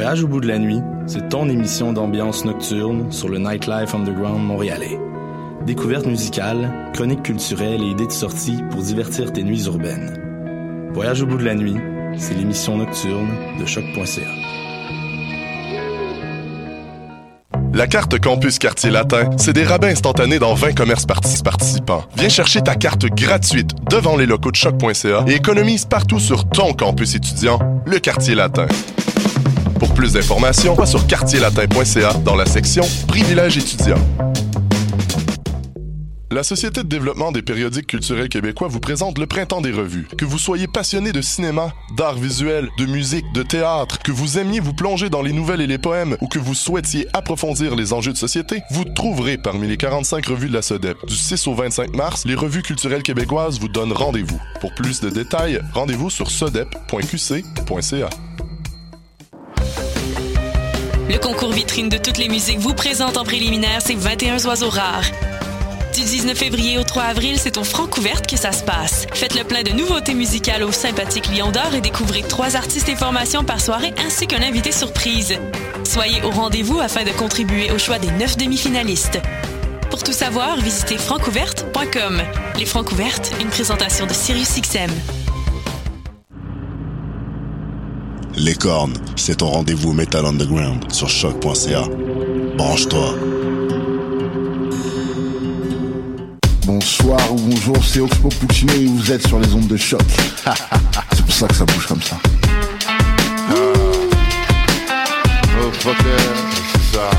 Voyage au bout de la nuit, c'est ton émission d'ambiance nocturne sur le Nightlife Underground montréalais. Découvertes musicales, chroniques culturelles et idées de sortie pour divertir tes nuits urbaines. Voyage au bout de la nuit, c'est l'émission nocturne de choc.ca. La carte Campus Quartier Latin, c'est des rabais instantanés dans 20 commerces participants. Viens chercher ta carte gratuite devant les locaux de choc.ca et économise partout sur ton campus étudiant, le Quartier Latin. Pour plus d'informations, va sur quartierlatin.ca dans la section Privilèges étudiants. La Société de développement des périodiques culturels québécois vous présente le Printemps des revues. Que vous soyez passionné de cinéma, d'art visuel, de musique, de théâtre, que vous aimiez vous plonger dans les nouvelles et les poèmes ou que vous souhaitiez approfondir les enjeux de société, vous trouverez parmi les 45 revues de la SODEP. Du 6 au 25 mars, les revues culturelles québécoises vous donnent rendez-vous. Pour plus de détails, rendez-vous sur sodep.qc.ca. Le concours vitrine de toutes les musiques vous présente en préliminaire ces 21 oiseaux rares. Du 19 février au 3 avril, c'est au Francouverte que ça se passe. Faites le plein de nouveautés musicales au sympathique Lion d'Or et découvrez trois artistes et formations par soirée ainsi qu'un invité surprise. Soyez au rendez-vous afin de contribuer au choix des neuf demi-finalistes. Pour tout savoir, visitez francouverte.com. Les Francouvertes, une présentation de SiriusXM. Les cornes, c'est ton rendez-vous Metal Underground sur choc.ca. Branche-toi. Bonsoir ou bonjour, c'est Oxpo Puccino et vous êtes sur les ondes de choc. c'est pour ça que ça bouge comme ça. Oh, c'est ça.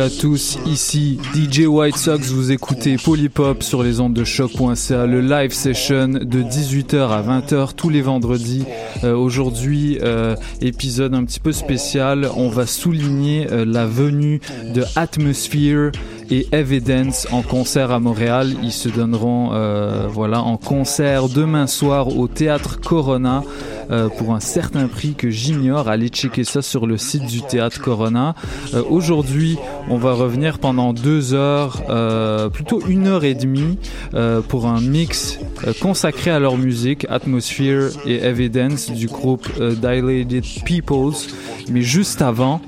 À tous, ici DJ White Sox, vous écoutez Polypop sur les ondes de choc.ca, le live session de 18h à 20h tous les vendredis. Euh, aujourd'hui, euh, épisode un petit peu spécial, on va souligner euh, la venue de Atmosphere et Evidence en concert à Montréal. Ils se donneront voilà en concert demain soir au théâtre Corona. Euh, pour un certain prix que j'ignore. Allez checker ça sur le site du Théâtre Corona. Euh, aujourd'hui, on va revenir pendant deux heures, euh, plutôt une heure et demie, pour un mix consacré à leur musique, Atmosphere et Evidence du groupe Dilated Peoples. Mais juste avant,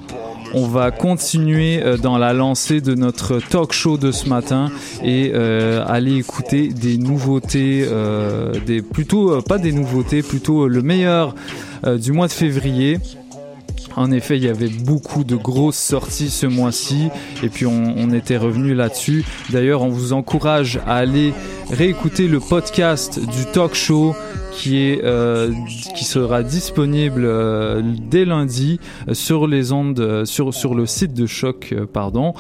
on va continuer euh, dans la lancée de notre talk show de ce matin et euh, aller écouter des nouveautés, euh, des plutôt pas des nouveautés, plutôt le meilleur du mois de février. En effet, il y avait beaucoup de grosses sorties ce mois-ci et puis on, était revenu là-dessus. D'ailleurs, on vous encourage à aller réécouter le podcast du talk show qui est euh, qui sera disponible euh, dès lundi sur les ondes euh, sur sur le site de choc pardon.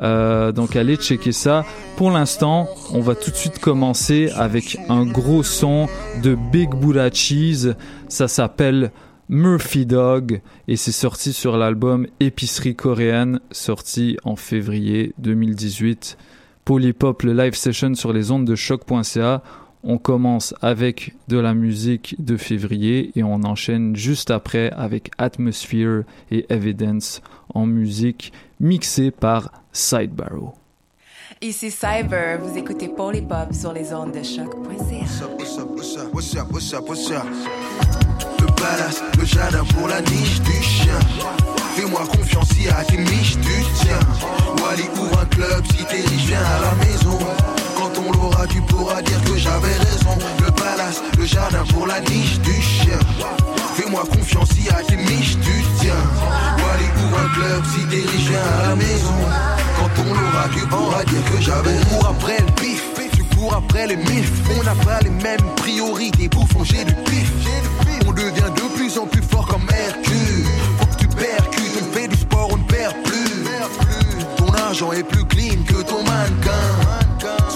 Donc allez checker ça. Pour l'instant on va tout de suite commencer avec un gros son de Big Buddha Cheese. Ça s'appelle Murphy Dog et c'est sorti sur l'album Épicerie coréenne sorti en février 2018 Polypop le live session sur les ondes de choc.ca on commence avec de la musique de février et on enchaîne juste après avec Atmosphere et Evidence en musique mixée par Sidebarrow. Ici Cyber, vous écoutez Paul et Pop sur les ondes de choc.ca. Le palace, le jardin pour la niche du chien. Fais-moi confiance si à tes miches tu tiens. Wally ouvre un club si t'es riche, viens à la maison. Quand on l'aura, tu pourras dire que j'avais raison. Le palace, le jardin pour la niche du chien. Fais-moi confiance si à tes miches tu tiens. Wally ouvre un club si t'es riche, viens à la maison. Quand on l'aura, tu pourras dire que j'avais raison. après le tu cours après les mifs. On n'a pas les mêmes priorités, bouffons, j'ai du pif. On devient de plus en plus fort comme Hercule. Faut que tu percutes, on fait du sport, on ne perd plus. Ton argent est plus clean que ton mannequin.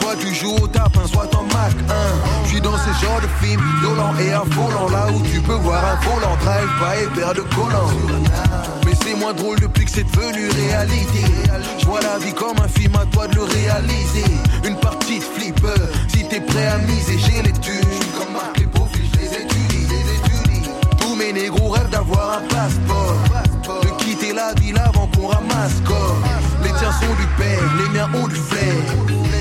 Soit tu joues au tapin, soit en Mac 1. J'suis dans ce genre de film, violent et affolant. Là où tu peux voir un volant, drive pas et paire de collants. C'est moins drôle depuis que c'est devenu réalité. Je vois la vie comme un film, à toi de le réaliser. Une partie de flipper, si t'es prêt à miser, j'ai les thunes. Comme Marc les profils, je les étudie. Tous mes négros rêvent d'avoir un passeport. De quitter la ville avant qu'on ramasse corps. Les tiens sont du père, les miens ont du flair.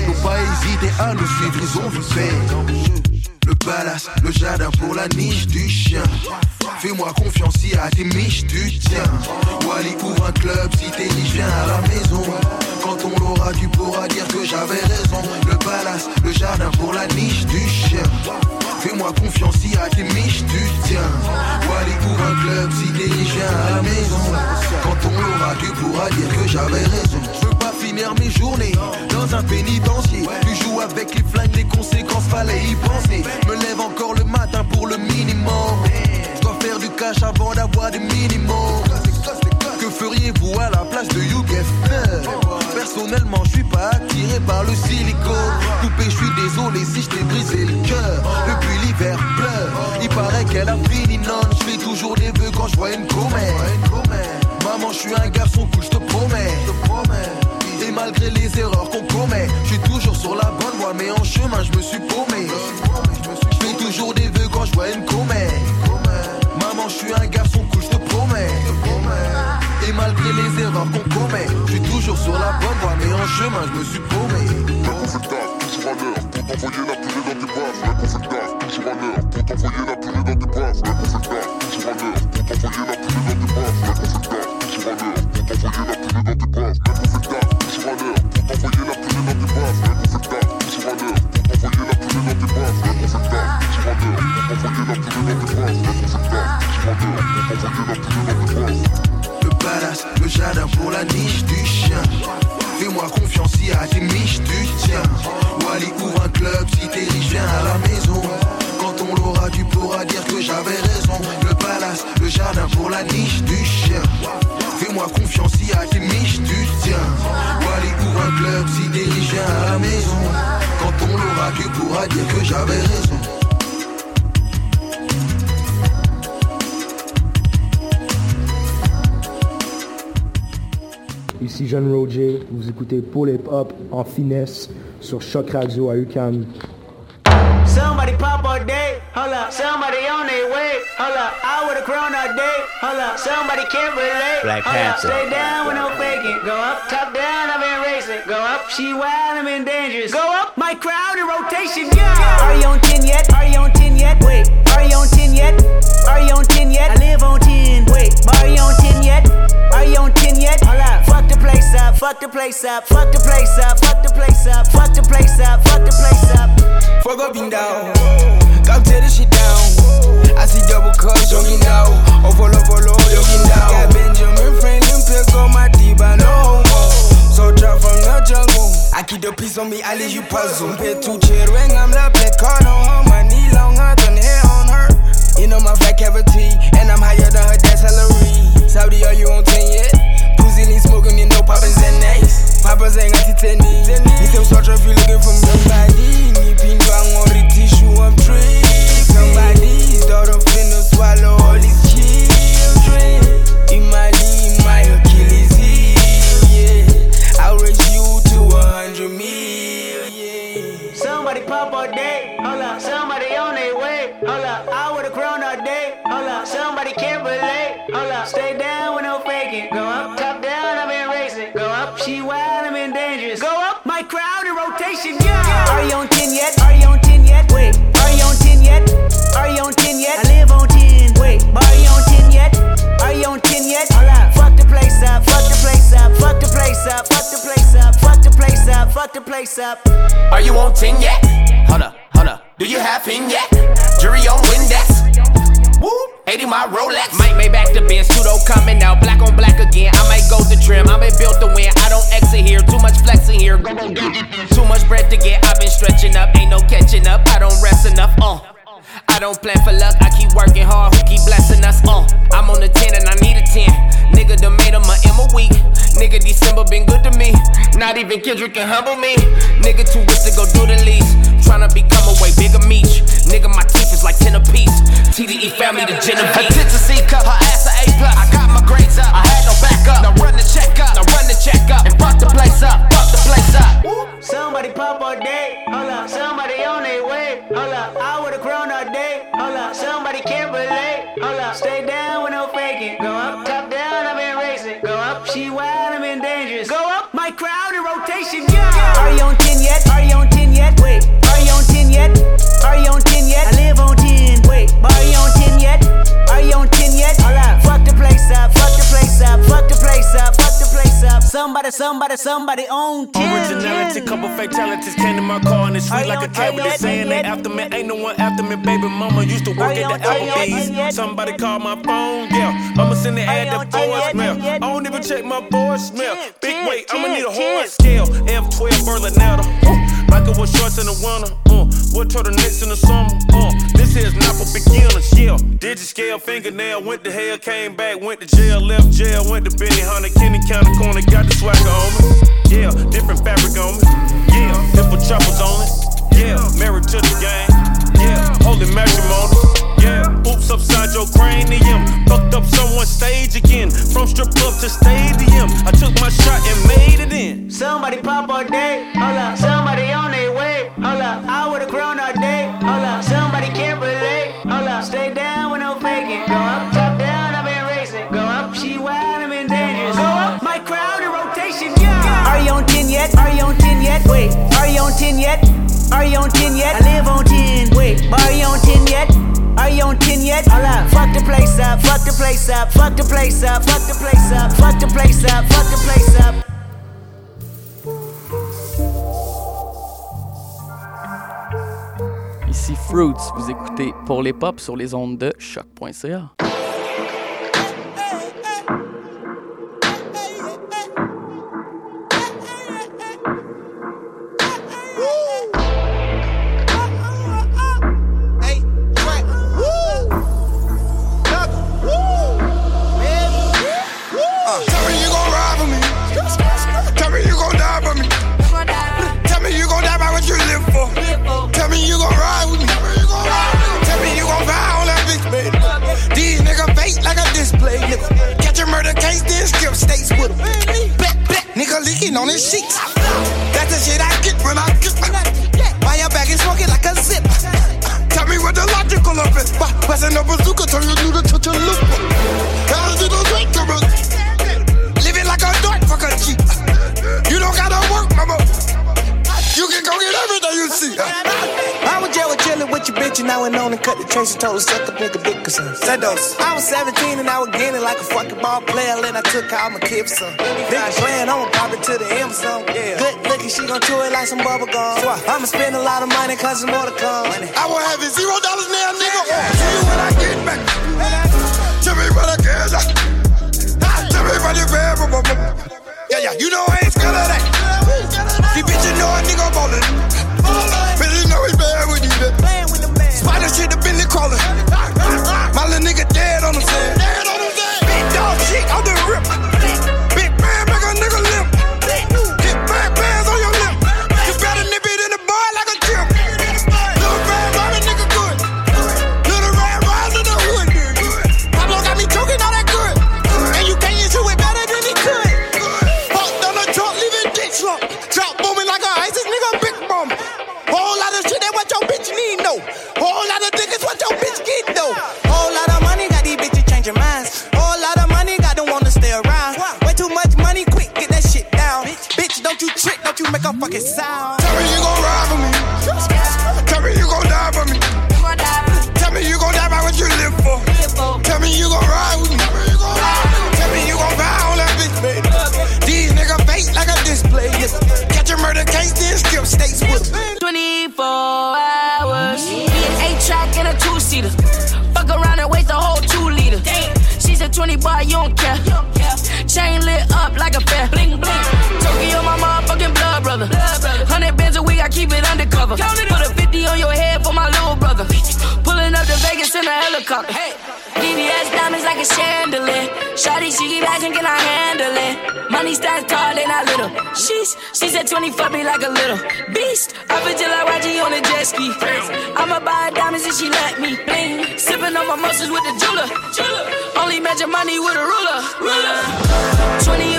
Faut pas hésiter à nous suivre, ils ont vu faire. Le palace, le jardin pour la niche du chien. Fais-moi confiance si à tes miches tu tiens. Wally ouvre un club si t'es riche, viens à la maison. Quand on l'aura, tu pourras dire que j'avais raison. Le palace, le jardin pour la niche du chien. Fais-moi confiance si à tes miches tu tiens. Wally ouvre un club si t'es riche, viens à la maison. Quand on l'aura, tu pourras dire que j'avais raison. Mes journées dans un pénitencier. Tu joues avec les flingues, les conséquences, fallait y penser. Me lève encore le matin pour le minimum. Je dois faire du cash avant d'avoir des minimums. Que feriez-vous à la place de Hugh Personnellement, je suis pas attiré par le silicone. Coupé, je suis désolé si je t'ai brisé le cœur. Depuis l'hiver pleure, il paraît qu'elle a fini non. Je fais toujours des vœux quand je vois une comète. Maman, je suis un garçon cool, je te promets. Malgré les erreurs qu'on commet, je suis toujours sur la bonne voie, mais en chemin, je me suis paumé. Je fais toujours des vœux quand je vois une comète. Maman, je suis un garçon cool, je te promets. Et malgré les erreurs qu'on commet, je suis toujours sur la bonne voie, mais en chemin, je me suis paumé. la dans. La pour t'envoyer la dans. Écoutez Pull It Up en finesse sur Choc Radio à UQAM. Somebody pop all day, hold up. Somebody on their way, hold up. I would've grown all day, hold up. Somebody can't relate, Black hold up. Panther. Stay down with no faking. Go up, top down, I've been racing. Go up, she wild, I'm in dangerous. Go up, my crowd in rotation, yeah. Are you on 10 yet? Are you on 10 yet? Wait, are you on 10 yet? Are you on 10 yet? I live on 10. Wait, are you on 10 yet? Are you on 10 yet? Hold up, fuck the place up, fuck the place up, fuck the place up, fuck the place up, fuck the place up, fuck the place up. Fuck up and down. Go tear this shit down. I see double cups, jogging now. Oh, follow, follow, jogging down. Got Benjamin Franklin pick on my I know homo. So drop from the jungle. I keep the peace on me, I leave you puzzle. Pet two chair ring, I'm the black card on her. My knee longer than hair on her. You know my fat cavity, and I'm higher than her dad's salary. Saudi, are you on 10 yet? see me smoking, you know Papa's and nice. Papa's ain't got it any. If I'm sort of you looking for somebody, nipping down on the tissue, I'm tripping. Somebody's daughter finna swallow all these children. In my Achilles heel, yeah. I'll raise you to a hundred mil, yeah. Somebody pop all day, hold up. Somebody on their way, hold up. I would've grown all day, hold up. Somebody can't relate, hold up. Stay down with no faking, rotation. Yeah. Are you on 10 yet? Are you on 10 yet? Wait. Are you on 10 yet? Are you on 10 yet? I live on 10. Wait. Are you on 10 yet? Are you on 10 yet? Alright. Fuck the place up. Fuck the place up. Fuck the place up. Fuck the place up. Fuck the place up. Fuck the place up. Are you on 10 yet? Hold up, hold up. Do you have him yet? Jury on Windex. Woo! 80 my Rolex. Might make back the Benz. Pseudo coming out. Black on black again. I might go to trim. I been built to win. I don't exit here. Too much flexing here. Too much bread to get. I've been stretching up. Ain't no catching up. I don't rest enough. Uh. I don't plan for luck, I keep working hard, who keep blessing us, uh I'm on the 10 and I need a 10 Nigga done made him a M a week. Nigga December been good to me. Not even Kendrick can humble me. Nigga too rich to go do the least. Tryna become a way bigger meat Nigga my teeth is like 10 apiece. TDE family the Genevieve a C cup, her ass a A plus. I got my Somebody, somebody, on 10. Originality, couple fatalities came to my car and it's sweet like a tablet. They saying they after me, ain't no one after me. Baby mama used to work at the Applebee's. Somebody called my phone, yeah. I'ma send the ad to voicemail. I don't even check my voicemail. Big weight, I'ma need a horse scale. F12 Berlinetta. Michael was shorts in the winter. Uh, what turtlenecks in the summer? Uh, this here's not for beginners, yeah. Digit scale, fingernail, went to hell, came back, went to jail, left jail, went to Benny Hunter, Kenny County Corner, got the swagger on me. Yeah, different fabric on me. Yeah, different troubles on. Yeah, married to the game. Yeah, holy matrimony. Yeah, oops upside your cranium. Fucked up someone's stage again. From strip club to stadium. I took my shot and made it in. Somebody pop all day, hold up. Somebody on their way, hold up. I would've grown yet? Are you on 10 yet? Wait, are you on 10 yet? Are you on 10 yet? I live on 10. Wait, are you on 10 yet? Are you on 10 yet? Alright, fuck the place up, fuck the place up, fuck the place up, fuck the place up, fuck the place up, fuck the place up. Ici Fruits, vous écoutez Pour les Pop sur les ondes de choc.ca. gon' ride with me. Tell me you gon' buy all that bitch, baby. These niggas fake like a display, nigga. Catch a murder case, then skip states with 'em. Bet, bet, nigga leaking on his sheets. That's the shit I get when I get. Why your bag is smoking like a zip? Tell me what the logical of it. Passing a bazooka, turn you to touch a loop. Hell, you don't drink to Living like a dork, fuck a G. You don't gotta work, mama. You can go get everything you see. I was jail with chillin' with your bitch and I went on and cut the trace and told her suck a nigga dick or something. Sedos. I was 17 and I was getting like a fucking ball player and I took out my kid for uh, some. Big playing, I'ma pop it to the Amazon. Yeah. Good looking, she gon' chew it like some bubble gum. I'ma spend a lot of money cause there's more to come. I won't have it zero dollars now, nigga. See you when I get back. Tell me what I out. Tell me what you. Yeah, yeah, you know I ain't scared of that. These bitches know a nigga ballin'. Bitches know he bad with you. Spider shit, the crawling. My little nigga dead on the sand. It? Money stacks tall, they not little. She's, she said 20 fuck me like a little beast. I feel like YG on a jet ski. I'ma buy diamonds if she let me. Bling. Sipping on my muscles with the jeweler. Only measure money with a ruler. ruler. 20,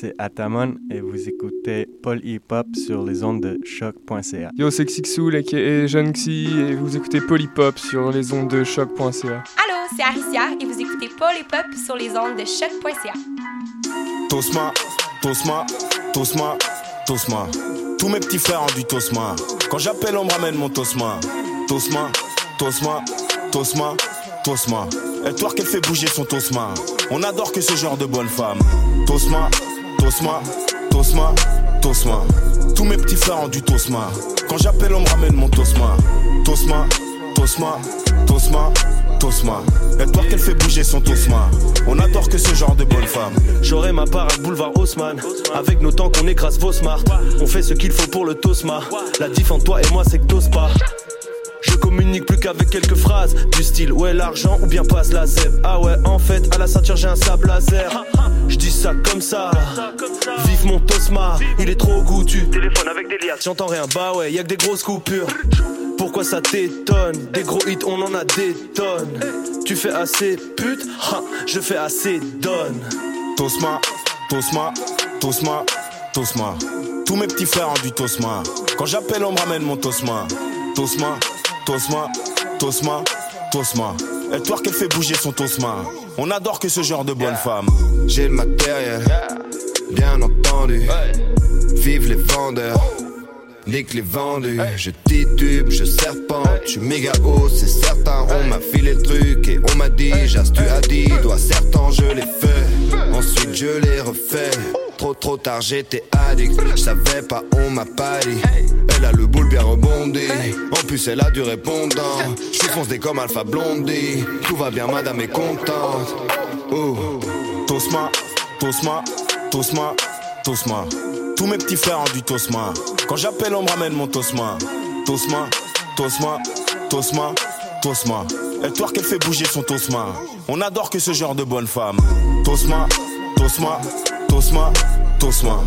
c'est Atamon et vous écoutez Paul Hip Hop sur les ondes de choc.ca. Yo, c'est Xixoul et Jeune Xi et vous écoutez Polypop sur les ondes de choc.ca. Allô, c'est Aricia et vous écoutez Polypop sur les ondes de choc.ca. Tosma, Tosma, Tosma, Tosma. Tous mes petits frères ont du Tosma. Quand j'appelle, on me ramène mon Tosma. Tosma, Tosma, Tosma, Tosma. Elle toi qu'elle fait bouger son Tosma. On adore que ce genre de bonne femme. Tosma, Tosma, Tosma, Tosma. Tous mes petits frères ont du Tosma. Quand j'appelle, on me ramène mon Tosma. Tosma, Tosma, Tosma, Tosma. Elle toi qu'elle fait bouger son Tosma. On adore que ce genre de bonne femme. J'aurai ma part à boulevard Haussmann. Avec nos temps qu'on écrase vos smart. On fait ce qu'il faut pour le Tosma. La diff entre toi et moi, c'est que t'oses pas. Je communique plus qu'avec quelques phrases du style ouais l'argent ou bien passe la zeb. Ah ouais en fait à la ceinture j'ai un sable laser. Je dis ça comme ça. Vive mon Tosma, il est trop goûtu. Téléphone avec des liasses. J'entends rien, bah ouais, y a que des grosses coupures. Pourquoi ça t'étonne? Des gros hits, on en a des tonnes. Tu fais assez pute, ha, je fais assez donne. Tosma, Tosma, Tosma, Tosma. Tous mes petits frères ont du Tosma. Quand j'appelle, on me ramène mon Tosma. Tosma, Tosma, Tosma, Tosma. Elle toi qu'elle fait bouger son Tosma? On adore que ce genre de bonne femme. J'ai le matériel, bien entendu. Vive les vendeurs, nique les vendus. Je titube, je serpente, je suis méga haut, c'est certain. On m'a filé le truc et on m'a dit, Jas, tu as dit, dois certains, je l'ai fait. Ensuite, je l'ai refait. Trop trop tard j'étais addict. Je savais pas on m'a Elle a le boule bien rebondi. En plus elle a du répondant. Je foncé comme Alpha Blondie. Tout va bien madame est contente. Oh. Tosma, Tosma, Tosma, Tosma. Tous mes petits frères ont du Tosma. Quand j'appelle on me ramène mon Tosma. Tosma, Tosma, Tosma, Tosma. Elle toi qu'elle fait bouger son Tosma. On adore que ce genre de bonne femme. Tosma, Tosma Tosma, Tosma.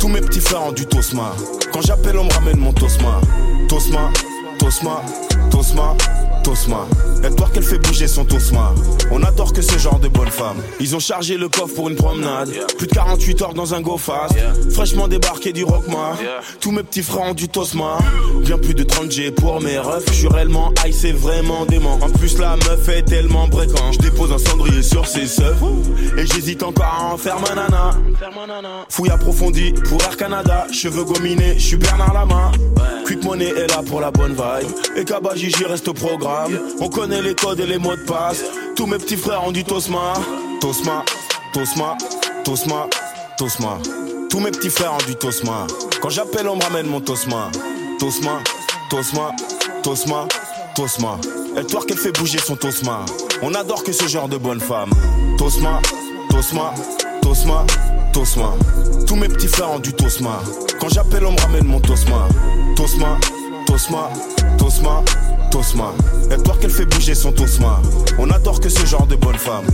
Tous mes petits frères ont du Tosma. Quand j'appelle, on me ramène mon Tosma. Tosma, Tosma, Tosma, Tosma. Toi qu'elle fait bouger son Tosma. On adore que ce genre de bonne femme. Ils ont chargé le coffre pour une promenade. Plus de 48 heures dans un go fast. Fraîchement débarqué du Rockma. Tous mes petits frères ont du Tosma. Bien plus de 30 G pour mes refs. Je suis réellement high, c'est vraiment dément. En plus, la meuf est tellement bréquant. Je dépose un cendrier sur ses seufs. Et j'hésite encore à en faire ma nana. Fouille approfondie pour Air Canada. Cheveux gominés, je suis Bernard Lama. Quick Money est là pour la bonne vibe. Et Kabajiji reste au programme. On connaît les codes et les mots de passe. Tous mes petits frères ont du Tosma. Tosma, Tosma, Tosma, Tosma. Tous mes petits frères ont du Tosma. Quand j'appelle, on me ramène mon Tosma. Tosma, Tosma, Tosma, Tosma. Elle toi qu'elle fait bouger son Tosma. On adore que ce genre de bonne femme. Tosma, Tosma, Tosma, Tosma. Tous mes petits frères ont du Tosma. Quand j'appelle, on me ramène mon Tosma. Tosma, Tosma, Tosma, Tosma. Et toi qu'elle fait bouger son Tosma. On adore que ce genre de bonne femme.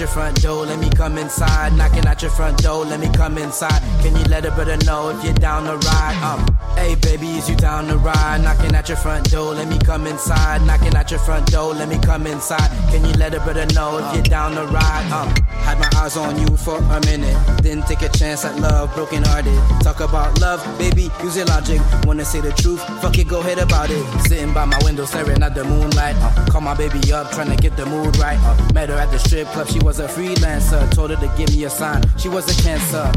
Your front door, let me come inside. Knocking at your front door, let me come inside. Can you let a brother know if you're down to ride? Um, hey baby, is you down to ride? Knocking at your front door, let me come inside. Knocking at your front door, let me come inside. Can you let a brother know if you're down to ride? Um, had my eyes on you for a minute, didn't take a chance at love, broken hearted. Talk about love, baby, use your logic. Wanna say the truth? Fuck it, go ahead about it. Sitting by my window, staring at the moonlight. Uh, call my baby up, trying to get the mood right. Uh, met her at the strip club, she was a freelancer. Told her to give me a sign, she was a cancer.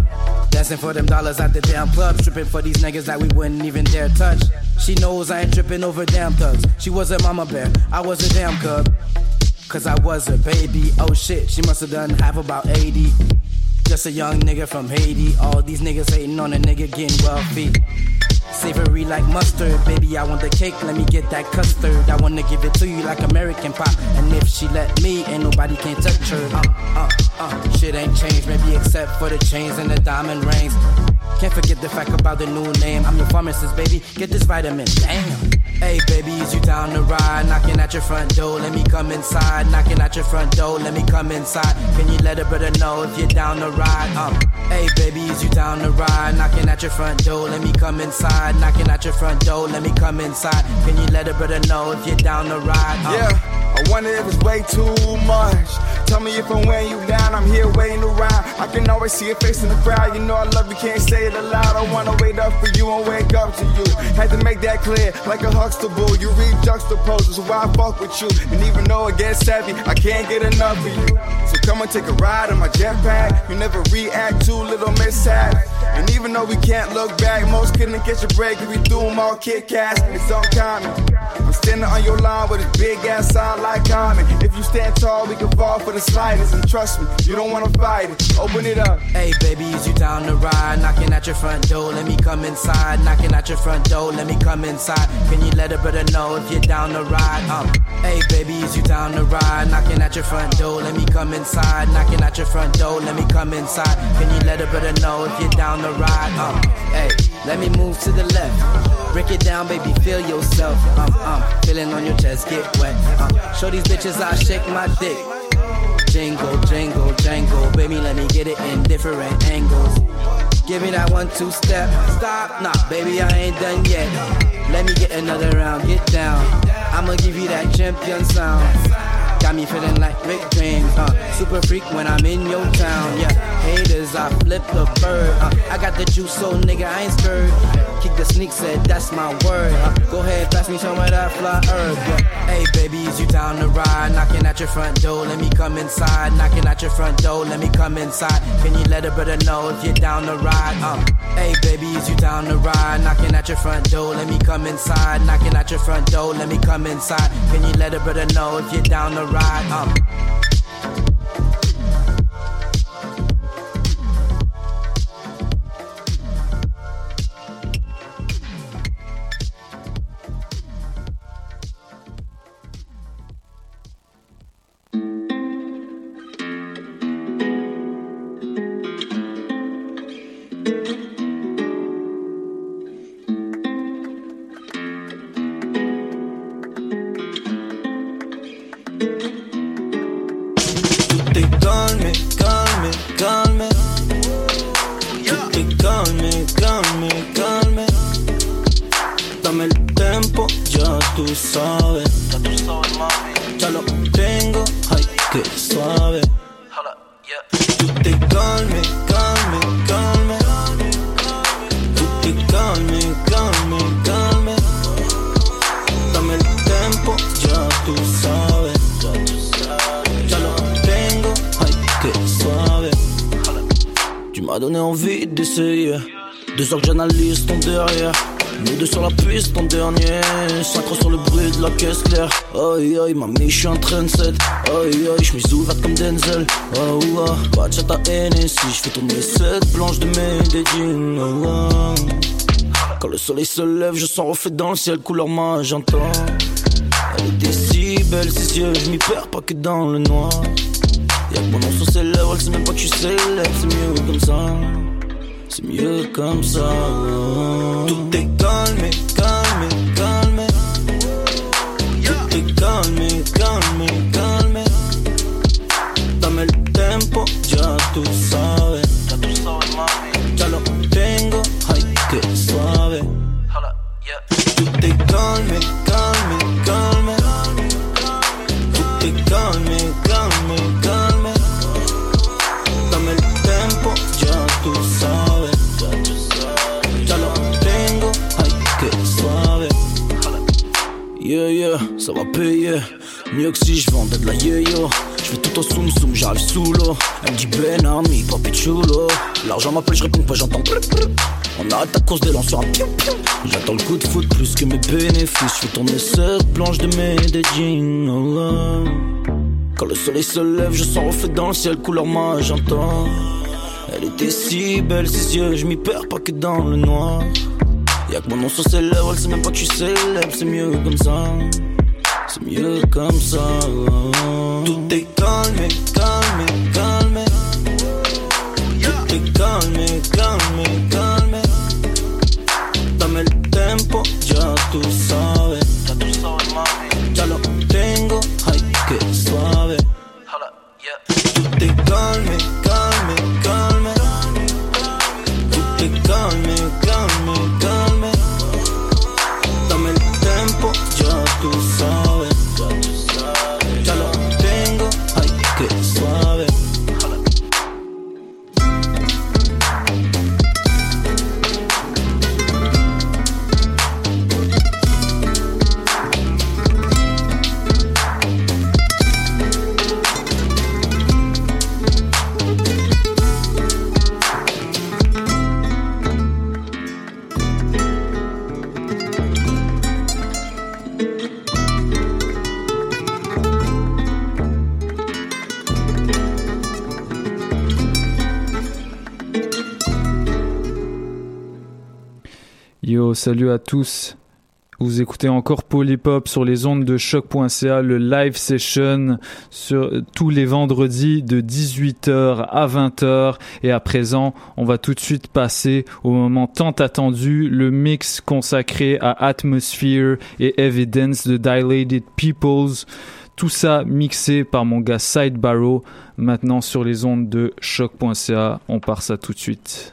Dancing for them dollars at the damn club, stripping for these niggas that we wouldn't even dare touch. She knows I ain't tripping over damn thugs. She was a mama bear, I was a damn cub. Cause I was a baby. Oh shit, she must have done half about 80. Just a young nigga from Haiti. All these niggas hating on a nigga getting wealthy. Savory like mustard, baby. I want the cake, let me get that custard. I wanna give it to you like American pop. And if she let me, ain't nobody can touch her. Uh, uh, uh. Shit ain't changed, maybe except for the chains and the diamond rings. Can't forget the fact about the new name. I'm your pharmacist, baby. Get this vitamin. Damn. Hey, baby, is you down to ride? Knocking at your front door, let me come inside. Knocking at your front door, let me come inside. Can you let a brother know if you're down to ride? Um, hey, baby, is you down to ride? Knocking at your front door, let me come inside. Knocking at your front door, let me come inside. Can you let a brother know if you're down to ride? Um, Yeah, I wonder if it's way too much. Tell me if I'm weighing you down, I'm here waiting around. I can always see your face in the crowd. You know I love you, can't say it aloud. I wanna wait up for you and wake up to you. Had to make that clear, like a Huxtable. You read juxtaposes, why I fuck with you. And even though it gets heavy, I can't get enough of you. So come and take a ride on my jetpack. You never react to little mishaps. And even though we can't look back, most couldn't get your break if we threw them all Kit Kats. It's uncommon. I'm standing on your line with a big ass sign like Common. If you stand tall, we can fall for the slightest. And trust me, you don't wanna fight it. Open it up. Hey, baby, is you down to ride? Knocking at your front door, let me come inside. Knocking at your front door, let me come inside. Can you let a brother know if you're down to ride? Um, hey, baby, is you down to ride? Knocking at your front door, let me come inside. Knocking at your front door, let me come inside. Can you let a brother know if you're down to ride? Um, hey, let me move to the left. Break it down, baby, feel yourself. Um, um, feeling on your chest, get wet. Um, show these bitches I shake my dick. Jingle, jingle, jingle. Baby, let me get it in different angles. Give me that one, two step. Stop, nah, baby, I ain't done yet. Let me get another round, get down. I'ma give you that champion sound. Got me feeling like Rick James, uh, super freak when I'm in your town, yeah. Haters, I flip the bird, uh, I got the juice, so nigga, I ain't scared. Kick the sneak, said that's my word. Uh, go ahead, pass me some of that fly herb, yeah. Hey, baby, is you down to ride? Knocking at your front door, let me come inside. Knocking at your front door, let me come inside. Can you let a brother know if you're down to ride? Um, hey, baby, is you down to ride? Knocking at your front door, let me come inside. Knocking at your front door, let me come inside. Can you let a brother know if you're down to ride? Um, t'es Deux heures que j'analyse ton derrière. Nous deux sur la piste, ton dernier. Synchro sur le bruit de la caisse claire. Aïe aïe, mamie, je suis en train de set. Aïe aïe, suis ouverte comme Denzel. Oh oh, pas de chat à si je fais tourner cette planche de Medellin. Oh, oh. Quand le soleil se lève, je sens reflet dans le ciel, couleur magenta. Elle était si belle, ses yeux, je m'y perds pas que dans le noir. Y'a que mon nom sur ses lèvres, elle sait même pas que je suis c'est mieux comme ça. C'est mieux comme ça. Tout est calme, calme, calme. Tout est calme, calme, calme. Dame el tempo, ya tú Mieux que si je vendais de la yo-yo. Je fais tout en soum soum, j'arrive sous l'eau. Elle dit Ben Army, papi chulo. L'argent m'appelle, je réponds pas, j'entends. On arrête ta course des lanceurs à. J'attends le coup de foot plus que mes bénéfices. Je fais tourner cette planche de Medellin. Oh là. Quand le soleil se lève, je sens reflet dans le ciel, couleur magenta. Elle était si belle, ses yeux, je m'y perds pas que dans le noir. Y'a que mon nom sur ses lèvres, elle sait même pas que je suis célèbre, c'est mieux comme ça. C'est mieux comme ça. Tout est calme, calme, calme. Tout est calme, calme, calme. Salut à tous. Vous écoutez encore Polypop sur les ondes de choc.ca, le live session sur tous les vendredis de 18h à 20h. Et à présent, on va tout de suite passer au moment tant attendu, le mix consacré à Atmosphere et Evidence de Dilated Peoples. Tout ça mixé par mon gars Side Barrow. Maintenant sur les ondes de choc.ca, on part ça tout de suite.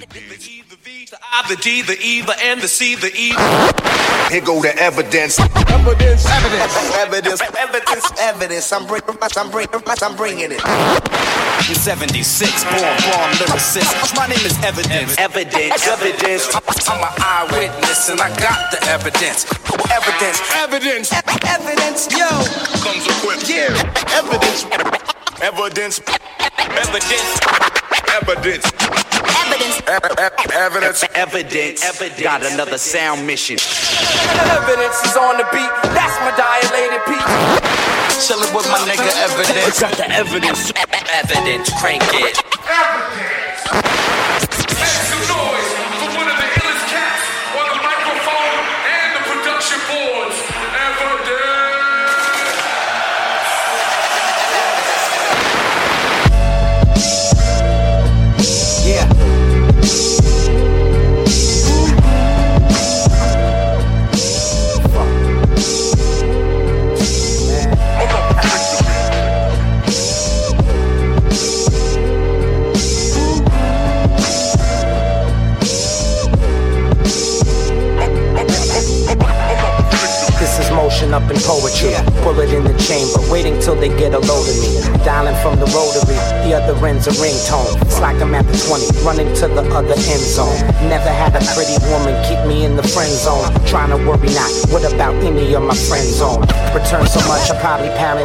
I, the V, the A, the D, the E, the N, the C, the E. Here go the evidence. Evidence, evidence, Evidence, evidence, evidence. I'm bringing, I'm bringing, I'm bringing it. I'm 76, born, born lyricist. My name is Evidence. Evidence, evidence. I'm an eyewitness and I got the evidence. Evidence, evidence, evidence. Yo, comes equipped. Yeah, evidence, evidence, Evidence, evidence. evidence, Evidence. evidence, evidence. Got another sound mission. Evidence is on the beat. That's my dilated beat. Chillin' with my nigga Evidence. Got the evidence. Evidence, crank it. Yeah.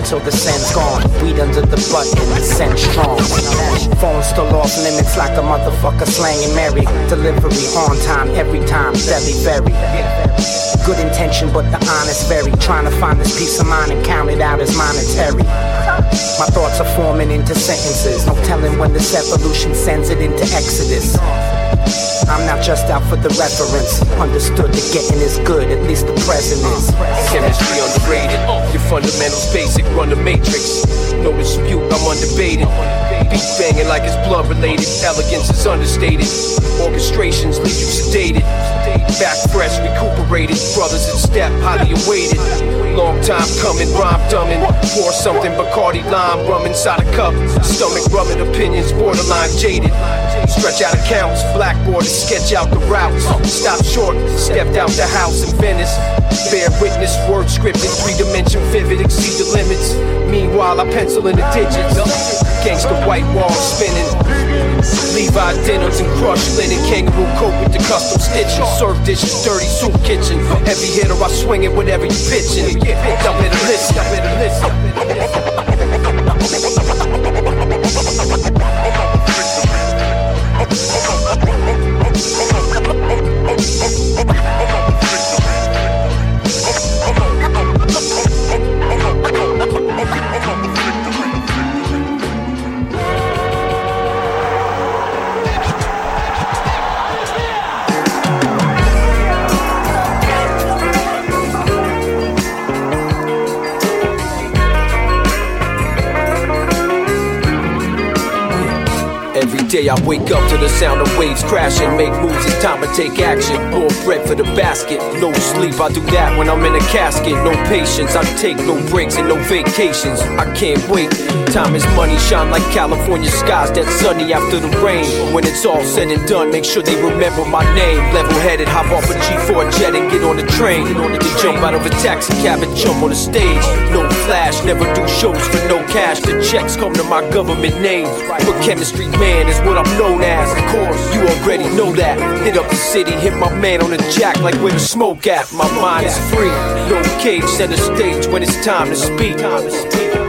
Until the scent's gone. Weed under the button, scent strong. Phone still off limits like a motherfucker slanging Mary. Delivery on time, every time, very, very. Good intention, but the honest very. Trying to find this peace of mind and count it out as monetary. My thoughts are forming into sentences. No telling when this evolution sends it into Exodus. I'm not just out for the reference. Understood that getting is good, at least the present is. Chemistry underrated. Your fundamentals basic, run the matrix. No dispute, I'm undebated. Beat banging like it's blood related. Elegance is understated. Orchestrations leave you sedated. Back fresh, recuperated. Brothers in step, highly awaited. Long time coming, rhyme dumbing. Pour something Bacardi lime, rum inside a cup. Stomach rubbing, opinions borderline jaded. Stretch out accounts, blackboard to sketch out the routes. Stop short, stepped out the house in Venice. Bear witness, word scripted, three dimension vivid, exceed the limits. Meanwhile, I pencil in the digits. Gangsta white wall spinning. Levi denims and crushed linen, kangaroo coat with the custom stitches. Serve dishes, dirty soup kitchen. Heavy hitter, I swing it whatever you pitching. Y'all better listen, y'all better Every day I wake up to the sound of waves crashing. Make moves, it's time to take action. More bread for the basket. No sleep, I do that when I'm in a casket. No patience, I take no breaks and no vacations. I can't wait. Time is money, shine like California skies that sunny after the rain. When it's all said and done, make sure they remember my name. Level headed, hop off a G4 jet and get on the train. in order to jump out of a taxi cab and jump on the stage. No flash, never do shows for no cash. The checks come to my government name. But chemistry man is what I'm known as. Of course, you already know that. Hit up the city, hit my man on the jack like where the smoke at. My mind is free, no cage, center stage when it's time to speak.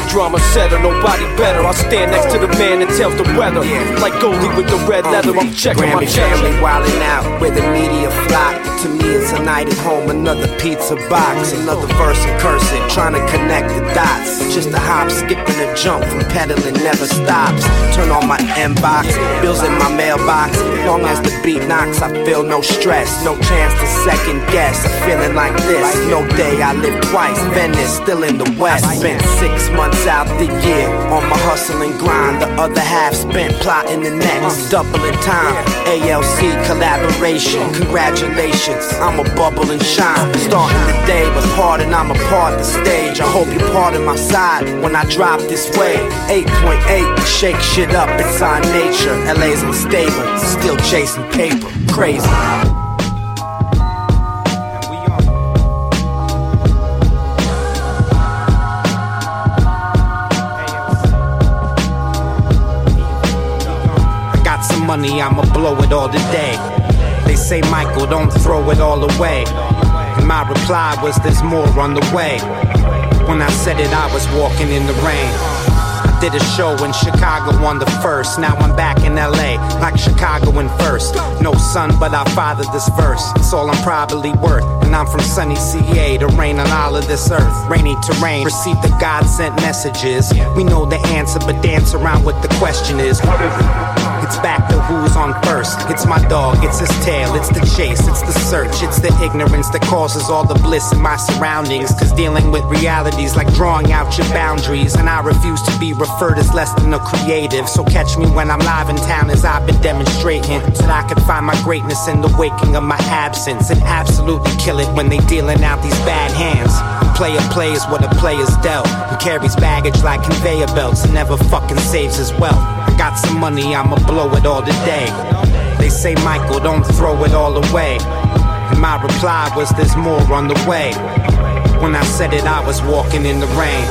Drama setter, nobody better. I stand next to the man that tells the weather. Like Goldie with the red leather, I'm checking my check. family wildin' out where the media flock. To me, it's a night at home, another pizza box, another verse and cursing, trying to connect the dots. Just a hop, skipping a jump from pedaling never stops. Turn on my inbox, bills in my mailbox. Long as the beat knocks, I feel no stress, no chance to second guess. Feeling like this, no day I live twice. Venice, still in the west. Spent six months out the year on my hustle and grind. The other half spent plotting the next, doubling time. ALC collaboration, congratulations. I'm a bubble and shine. Starting the day, but pardon, I'm a part the stage. I hope you're part of my side when I drop this way. 8.8, shake shit up, it's our nature. LA's unstable, still chasing paper. Crazy. I got some money, I'ma blow it all today. They say, Michael, don't throw it all away. And my reply was, there's more on the way. When I said it, I was walking in the rain. I did a show in Chicago on the first. Now I'm back in LA, like Chicago in first. No son, but I fathered this verse. It's all I'm probably worth. And I'm from sunny CA to rain on all of this earth. Rainy terrain, receive the God sent messages. We know the answer, but dance around what the question is. It's back to who's on first. It's my dog, it's his tail, it's the chase, it's the search, it's the ignorance that causes all the bliss in my surroundings. Cause dealing with realities like drawing out your boundaries. And I refuse to be referred as less than a creative. So catch me when I'm live in town as I've been demonstrating. So that I can find my greatness in the waking of my absence. And absolutely kill it when they dealing out these bad hands. Player plays what a player's dealt. And carries baggage like conveyor belts and never fucking saves his wealth. I got some money, I'ma blow it all today. They say, Michael, don't throw it all away. And my reply was, there's more on the way. When I said it, I was walking in the rain.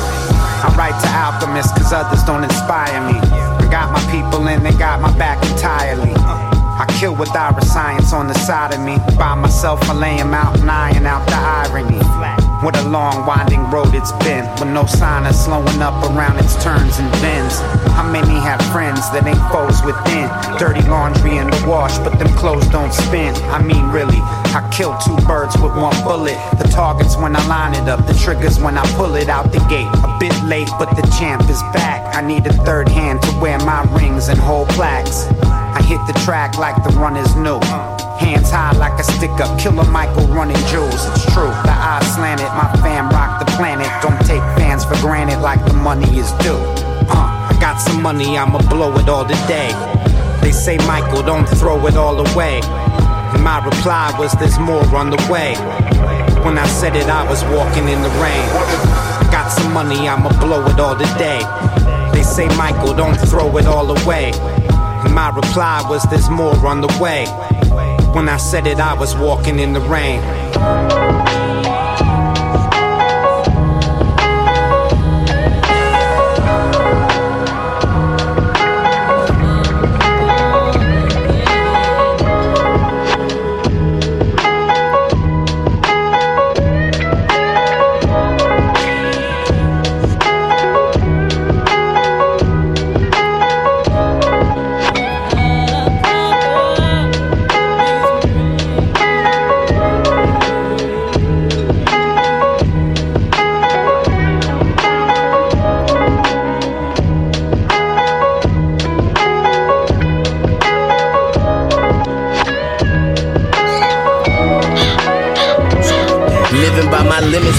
I write to alchemists cause others don't inspire me. I got my people and they got my back entirely. I kill with Iriscience on the side of me. By myself, I lay him out and iron out the irony. What a long, winding road it's been, with no sign of slowing up around its turns and bends. How many have friends that ain't foes within? Dirty laundry in the wash, but them clothes don't spin. I mean, really, I kill two birds with one bullet. The target's when I line it up, the trigger's when I pull it out the gate. A bit late, but the champ is back. I need a third hand to wear my rings and hold plaques. I hit the track like the runners new. Hands high like a stick up, killer Michael running jewels. It's true, the eyes slanted, my fam rock the planet. Don't take fans for granted like the money is due. Uh, I got some money, I'ma blow it all today. They say, Michael, don't throw it all away. And my reply was, there's more on the way. When I said it, I was walking in the rain. I got some money, I'ma blow it all today. They say, Michael, don't throw it all away. And my reply was, there's more on the way. When I said it, I was walking in the rain.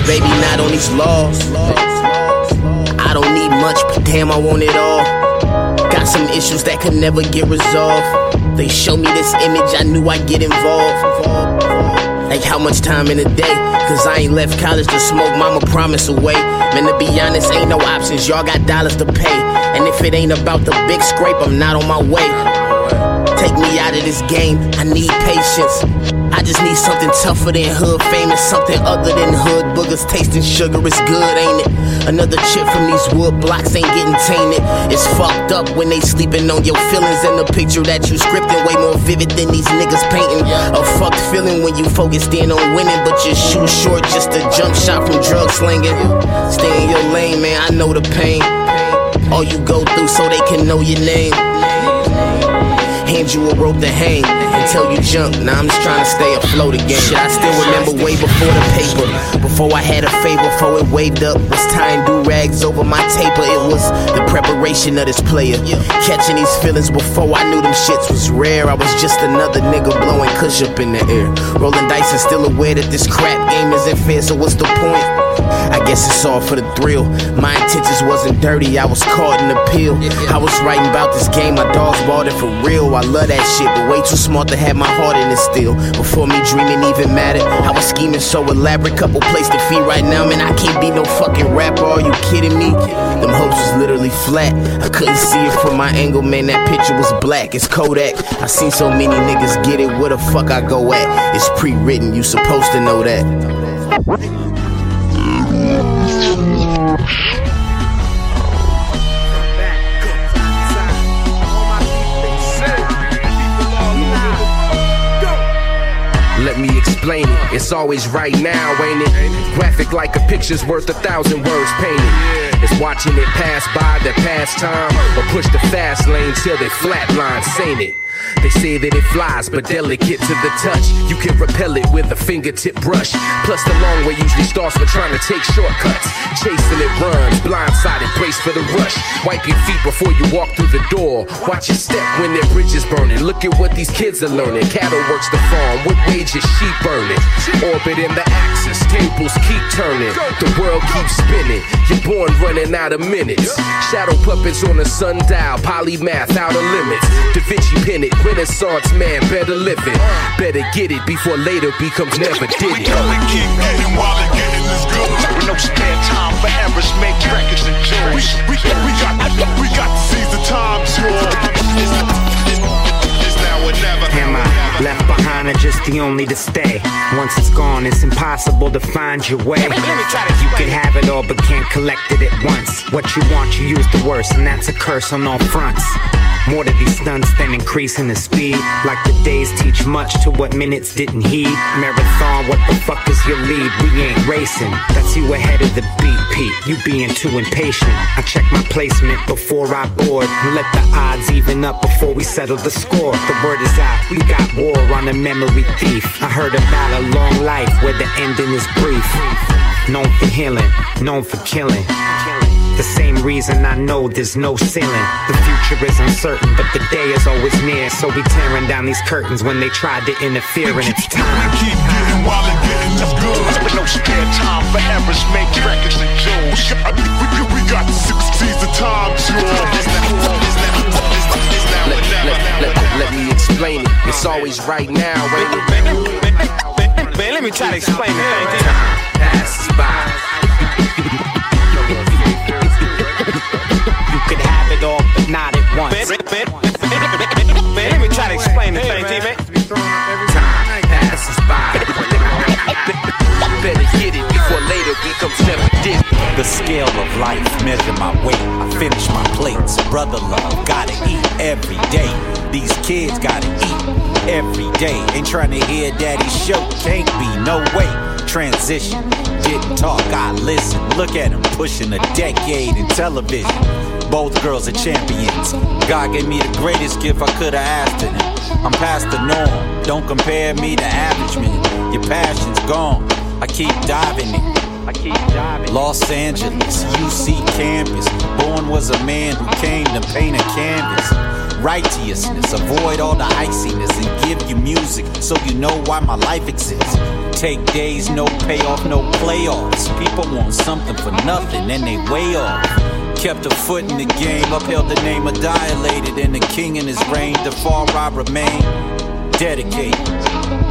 By baby, not on these laws. I don't need much, but damn, I want it all. Got some issues that could never get resolved. They show me this image, I knew I'd get involved. Like how much time in a day? Cause I ain't left college to smoke mama promise away. Man, to be honest, ain't no options, y'all got dollars to pay. And if it ain't about the big scrape, I'm not on my way. Take me out of this game, I need patience. Just need something tougher than hood famous, something other than hood boogers tasting sugar. It's good, ain't it? Another chip from these wood blocks ain't getting tainted. It's fucked up when they sleeping on your feelings and the picture that you scripting way more vivid than these niggas painting. A fucked feeling when you focused in on winning, but your shoes short just a jump shot from drug slinging. Stay in your lane, man. I know the pain. All you go through so they can know your name. Hand you a rope to hang until you jump. Now I'm just trying to stay afloat again. Shit, I still remember way before the paper. Before I had a favor, before it waved up. Was tying do rags over my taper. It was the preparation of this player. Catching these feelings before I knew them shits was rare. I was just another nigga blowing kush up in the air. Rolling dice and still aware that this crap game isn't fair. So what's the point? I guess it's all for the thrill. My intentions wasn't dirty, I was caught in the pill. I was writing about this game, my dogs bought it for real. I love that shit, but way too smart to have my heart in it still. Before me dreaming even mattered, I was scheming so elaborate. Couple places to feed right now, man. I can't be no fucking rapper. Are you kidding me? Them hopes was literally flat. I couldn't see it from my angle, man. That picture was black. It's Kodak. I seen so many niggas get it. Where the fuck I go at? It's pre-written. You supposed to know that. Let me explain it. It's always right now, ain't it? Graphic like a picture's worth a thousand words painted. It's watching it pass by the past time or push the fast lane till they flatline, ain't it? They say that it flies, but delicate to the touch. You can repel it with a fingertip brush. Plus, the long way usually starts with trying to take shortcuts. Chasing it runs, blindsided, brace for the rush. Wipe your feet before you walk through the door. Watch your step when their bridge is burning. Look at what these kids are learning. Cattle works the farm, with wages sheep burning. Orbit in the axis, tables keep turning. The world keeps spinning. You're born running out of minutes. Shadow puppets on a sundial, polymath out of limits. Da Vinci it, Renaissance man, better live it. Better get it before later becomes never did it. keep getting while the getting is good. No spare time for errors, make records and jewels. We, we, we got, we got to seize the times, y'all. Left behind or just the only to stay. Once it's gone, it's impossible to find your way. You can have it all, but can't collect it at once. What you want, you use the worst, and that's a curse on all fronts. More to these stunts than increasing the speed. Like the days teach much to what minutes didn't heed. Marathon, what the fuck is your lead? We ain't racing. That's you ahead of the beat, Pete. You being too impatient. I check my placement before I board. And let the odds even up before we settle the score. The word is out, we got war on a memory thief. I heard about a long life where the ending is brief. Known for healing, known for killing. The same reason I know there's no ceiling. The future is uncertain, but the day is always near. So we tearing down these curtains when they tried to interfere, and it's time. Keep getting while it getting is good. No spare time for errors, make records and jewels. We, we, we got six seasons of time, let, let, let, let me explain it. It's always right now, ain't it? Man, let me try to explain it. Time passes by. You could have it all, but not at once. Man, let me try to explain the thing, T, man. Time passes by. Better get it before later did. The scale of life, measure my weight. I finish my plates. Brother love, gotta eat every day. These kids gotta eat every day. Ain't trying to hear daddy's show, can't be, no way. Transition, didn't talk, I listen. Look at him pushing a decade in television. Both girls are champions. God gave me the greatest gift I could have asked of him. I'm past the norm. Don't compare me to average men. Your passion's gone. I keep diving in. I keep diving. Los Angeles, UC campus. Born was a man who came to paint a canvas. Righteousness, avoid all the iciness and give you music so you know why my life exists. Take days, no payoff, no playoffs. People want something for nothing and they way off. Kept a foot in the game, upheld the name of Dilated, and the king in his reign. The far I remain. Dedicated.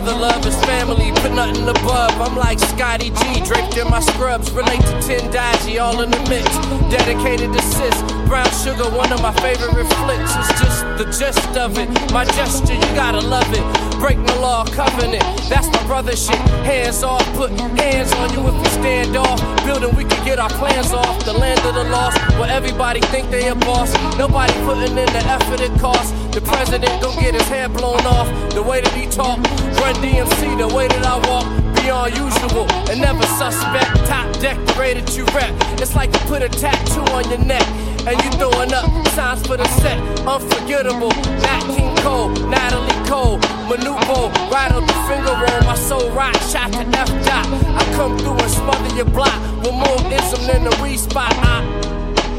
Brother? Love is family, put nothing above. I'm like Scotty G, draped in my scrubs. Relate to Ten Dodgy, all in the mix. Dedicated to sis. Brown sugar, one of my favorite flicks. It's just the gist of it. My gesture, you gotta love it. Break the law, covenant. That's my brother shit. Hands off, put hands on you if you stand off. Building, we can get our plans off. The land of the lost, where everybody think they a boss. Nobody putting in the effort it costs. The president gon' get his hair blown off. The way that he talk, run DMC, the way that I walk. Beyond usual and never suspect. Top decorated you rep. It's like you put a tattoo on your neck. And you throwing up signs for the set. Unforgettable. Nat King Cole, Natalie Cole, Manuvo. Right on the finger on my soul rock. Shot to F dot. I come through and smother your block. With more ism than the respot. I,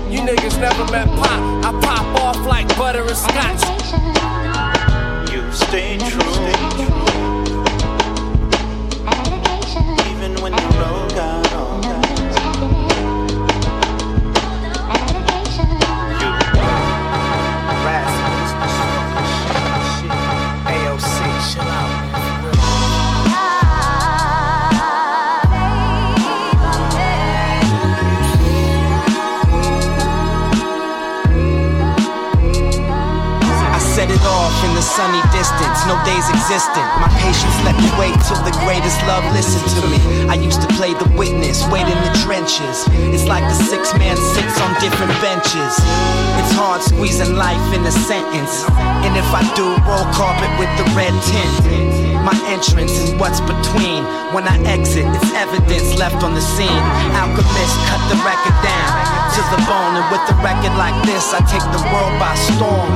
you niggas never met pop. I pop off like butter and scotch. You stay true. Even when the road got. Sunny distance, no days existent. My patience let me wait till the greatest love listened to me. I used to play the witness, wait in the trenches. It's like the six man sits on different benches. It's hard squeezing life in a sentence. And if I do, roll carpet with the red tint. My entrance and what's between. When I exit, it's evidence left on the scene. Alchemist cut the record the bone, and with a record like this, I take the world by storm.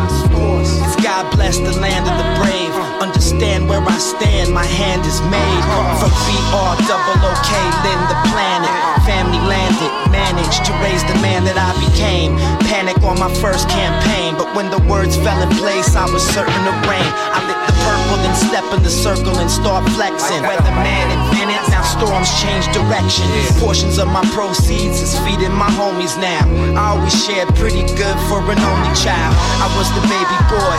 It's God bless the land of the brave. Understand where I stand, my hand is made. From VR, double OK, Lynn the planet. Family landed, managed to raise the man that I became. Panic on my first campaign, but when the words fell in place, I was certain of rain. I lit purple, then step in the circle and start flexing. Weather man invented, now storms change direction. Portions of my proceeds is feeding my homies now. I always shared pretty good for an only child. I was the baby boy,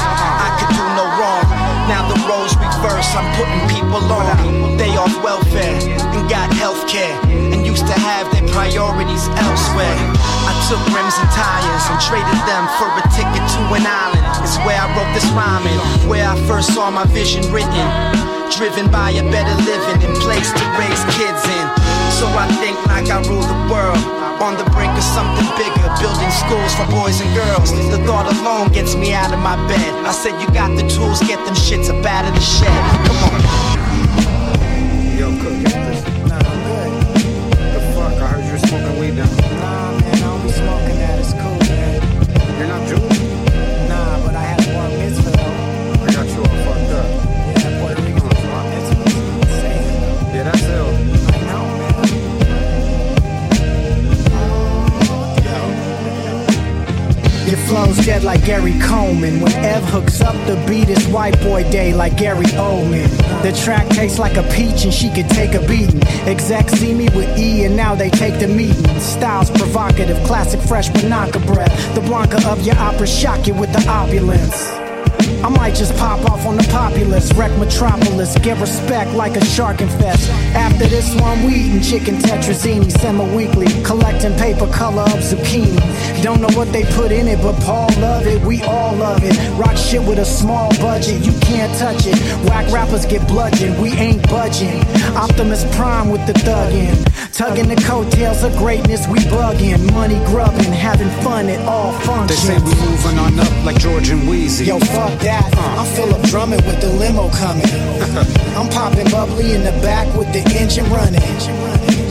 I could do no wrong. Now the roles reverse, I'm putting people on. They off welfare and got health care. And used to have their priorities elsewhere. I took rims and tires and traded them for a ticket to an island. It's where I wrote this rhyming, where I first saw my vision written. Driven by a better living and place to raise kids in. So I think like I rule the world. On the brink of something bigger, building schools for boys and girls. The thought alone gets me out of my bed. I said, You got the tools, get them shits up out of the shed. Come on. Yo, Cook, flow's dead like Gary Coleman. When Ev hooks up the beat, it's white boy day like Gary Oldman. The track tastes like a peach and she could take a beating. Execs see me with E and now they take the meeting. Styles provocative, classic fresh Banaka breath. The Blanca of your opera shock you with the opulence. I might just pop off on the populace, wreck Metropolis, get respect like a shark infest. After this one, we eating chicken tetrazzini semi-weekly, collecting paper color of zucchini. Don't know what they put in it, but Paul love it, we all love it. Rock shit with a small budget, you can't touch it. Whack rappers get bludgeoned, we ain't budging. Optimus Prime with the thuggin', tugging the coattails of greatness, we bugging. Money grubbing, having fun at all functions. They say we moving on up like George and Weezy. Yo, fuck that. I'm Philip drumming with the limo coming. I'm popping bubbly in the back with the engine running.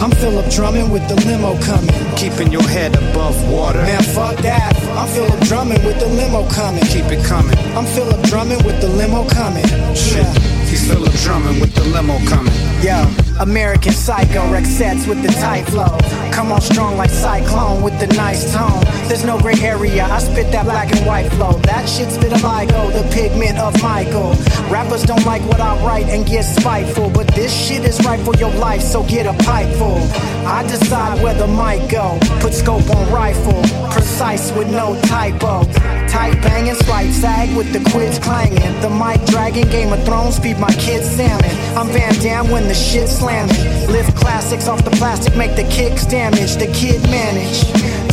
I'm Philip drumming with the limo coming. Keeping your head above water. Man, fuck that. I'm Philip drumming with the limo coming. Keep it coming. I'm Philip drumming with the limo coming. Shit. He's Philip drumming with the limo coming. Yo, American Psycho, sets with the tight flow. Come on strong like Cyclone with the nice tone. There's no gray area, I spit that black and white flow. That shit's vitiligo, the pigment of Michael. Rappers don't like what I write and get spiteful, but this shit is right for your life, so get a pipe full. I decide where the mic go, put scope on rifle, precise with no typo. Tight banging, slight sag with the quids clanging. The mic dragging, Game of Thrones, feed my kids salmon. I'm Van Damme when the shit's slamming. Lift classics off the plastic, make the kicks damage. The kid manage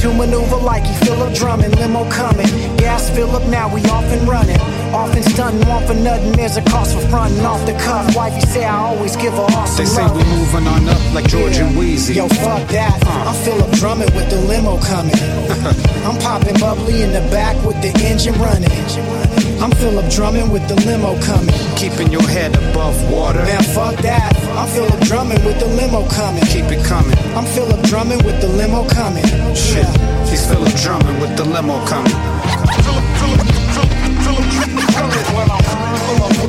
to maneuver like he Philip drumming, limo coming. Gas fill up now, we off and running. Often stunting, want for nothing. There's a cost for fronting off the cuff. Wifey say I always give her awesome They say love. we moving on up like George and Weezy. Yo, fuck that. Uh. I'm Philip drumming with the limo coming. I'm popping bubbly in the back with the engine running. I'm Philip drumming with the limo coming. Keeping your head above water. Man, fuck that. I'm Philip drumming with the limo coming. Keep it coming. I'm Philip drumming with the limo coming. Shit. He's Philip drumming with the limo coming.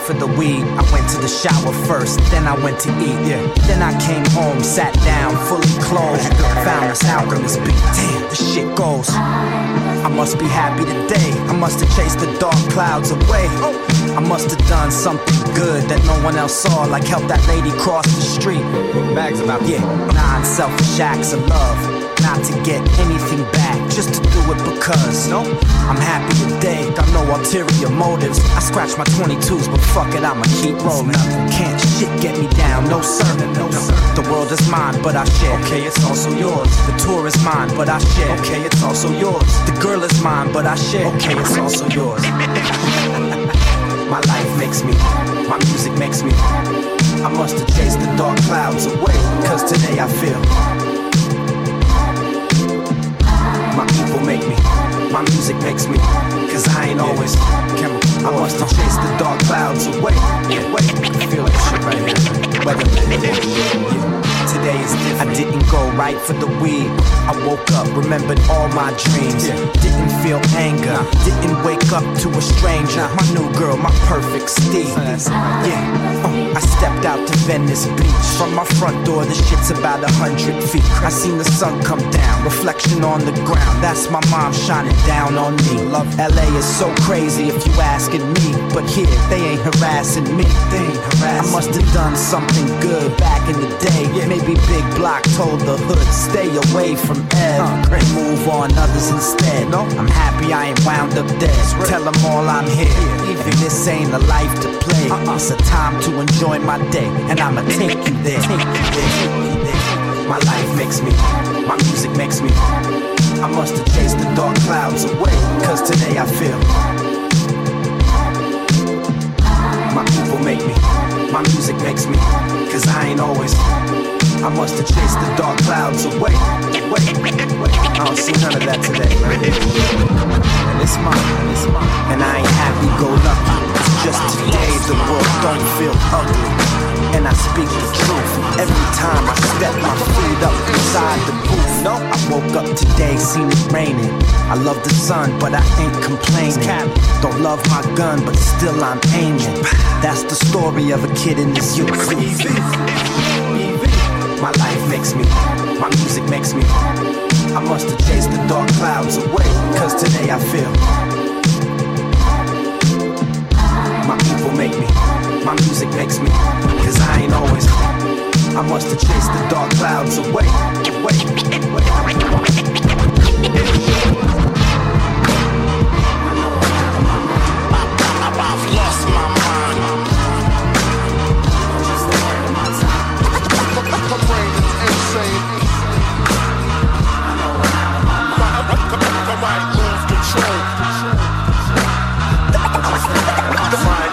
for the weed. I went to the shower first, then I went to eat. Yeah. Then I came home, sat down, fully clothed. Found this alchemist beat. Damn, the shit goes. I must be happy today. I must have chased the dark clouds away. I must have done something good that no one else saw, like help that lady cross the street. Bags about yeah, nine selfish acts of love. Not to get anything back, just to do it because. No, I'm happy today, got no ulterior motives. I scratch my 22s, but fuck it, I'ma keep rolling. Can't shit get me down, no sir, no sir. The world is mine, but I share. Okay, it's also yours. The tour is mine, but I share. Okay, it's also yours. The girl is mine, but I share. Okay, it's also yours. My life makes me, my music makes me. I must have chased the dark clouds away, cause today I feel. My music makes me, cause I ain't always I must have chased the dark clouds away. Yeah, wait, feel that shit right here. Weatherman, yeah today is different. I didn't go right for the weed. I woke up, remembered all my dreams. Didn't feel anger, didn't wake up to a stranger. My new girl, my perfect Steve. Yeah, uh, I stepped out to Venice Beach. From my front door, the shit's about a hundred feet. I seen the sun come down, reflection on the ground. That's my mom shining down on me. Love LA is so crazy if you asking me. But here, they ain't harassing me. They ain't harassing I must have done something good back in the day. Maybe Maybe Big Block told the hood, stay away from Ed. Huh. Move on others instead. No, I'm happy I ain't wound up dead. Tell them all I'm here. Even this ain't a life to play. Uh-uh. It's a time to enjoy my day. And I'ma take you there. Take you there. My life makes me, my music makes me. I must have chased the dark clouds away. Cause today I feel. My people make me, my music makes me. Cause I ain't always. I must have chased the dark clouds away. I don't see none of that today, man. And it's mine, and it's mine. And I ain't happy go lucky. It's just today the world don't feel ugly. And I speak the truth. Every time I step my feet up inside the booth. No, I woke up today, seen it raining. I love the sun, but I ain't complaining. Don't love my gun, but still I'm aiming. That's the story of a kid in his youth. My life makes me, my music makes me. I must have chased the dark clouds away, cause today I feel. My people make me, my music makes me, cause I ain't always. I must have chased the dark clouds away. I've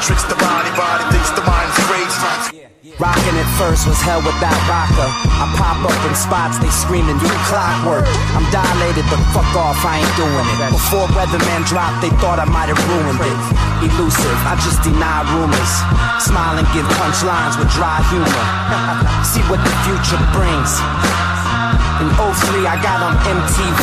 tricks the body, body thinks the crazy. Rockin' at first was hell without rocker. I pop up in spots, they screaming, you clockwork. I'm dilated, but fuck off, I ain't doing it. Before Weatherman dropped, they thought I might have ruined it. Elusive, I just deny rumors. Smile and give punchlines with dry humor. See what the future brings. In 03, I got on MTV.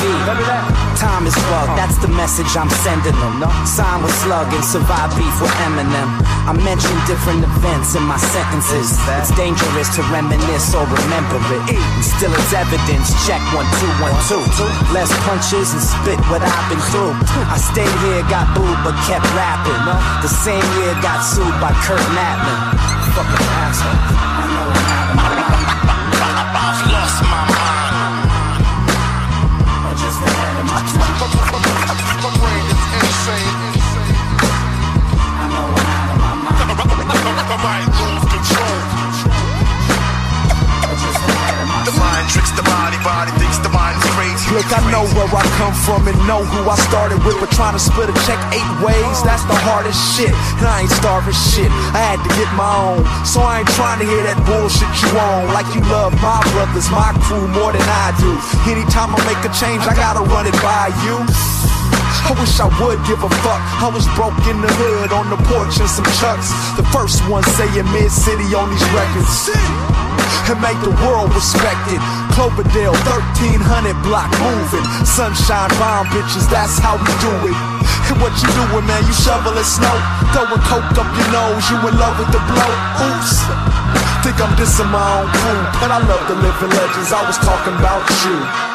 Time is fucked, that's the message I'm sending them. Sign with Slug and survive beef with Eminem. I mention different events in my sentences. It's dangerous to reminisce or remember it. And still it's evidence, check one, two, one, two. Less punches and spit what I've been through. I stayed here, got booed, but kept rapping. The same year got sued by Kurt Natman. Fucking asshole. Look, I know where I come from and know who I started with, but trying to split a check eight ways, that's the hardest shit. And I ain't starving shit, I had to get my own. So I ain't trying to hear that bullshit you on. Like you love my brothers, my crew more than I do. Anytime I make a change, I gotta run it by you. I wish I would give a fuck. I was broke in the hood on the porch and some chucks. The first one saying mid city on these records. And make the world respect it. Cloverdale, 1300 block moving. Sunshine bomb bitches, that's how we do it. And what you doing, man? You shoveling snow, throwing coke up your nose. You in love with the blow? Oops. Think I'm dissing my own crew, but I love the living legends. I was talking about you.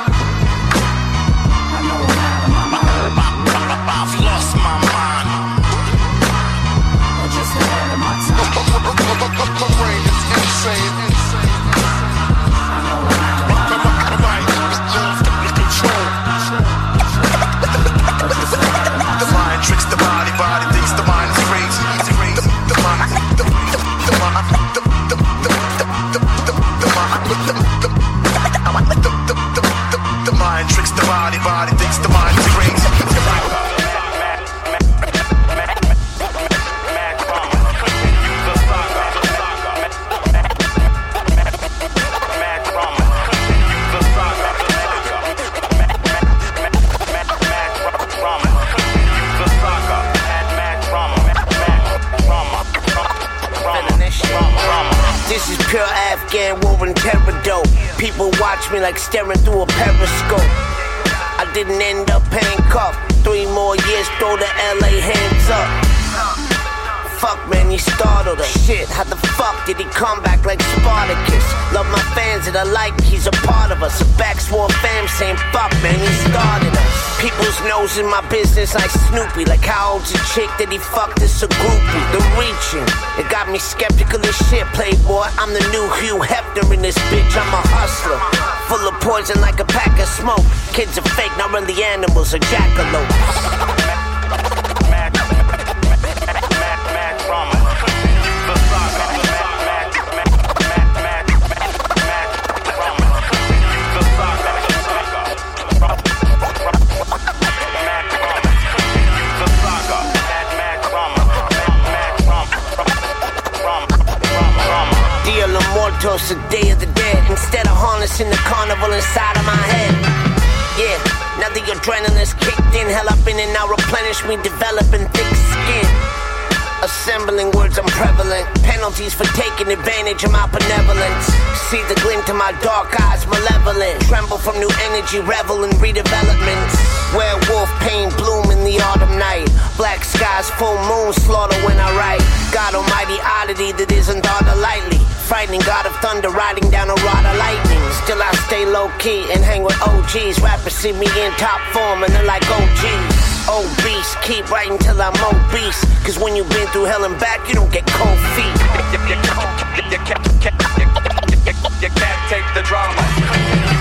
More throw the LA hands up fuck, man, he startled us. Shit, how the fuck did he come back like Spartacus? Love my fans and I like he's a part of us. A backsworn fam saying fuck, man, he started us. People's nose in my business like Snoopy. Like how old's a chick that he fucked is a groupie. The reaching, it got me skeptical as shit, playboy. I'm the new Hugh Hefner in this bitch, I'm a hustler. Full of poison like a pack of smoke. Kids are fake, not really animals, are jackalopes. toast the day of the dead instead of harnessing the carnival inside of my head. Yeah, now the adrenaline's kicked in, hell up in and now replenish me, developing thick skin. Assembling words I'm prevalent. Penalties for taking advantage of my benevolence. See the glint in my dark eyes, malevolent. Tremble from new energy, revel in redevelopments. Werewolf pain bloom in the autumn night. Black skies, full moon slaughter when I write. God almighty oddity that isn't thought of lightly frightening. God of thunder riding down a rod of lightning. Still I stay low key and hang with OGs. Rappers see me in top form and they're like OGs. Obese, keep writing till I'm obese. Cause when you've been through hell and back, you don't get cold feet. You can't take the drama.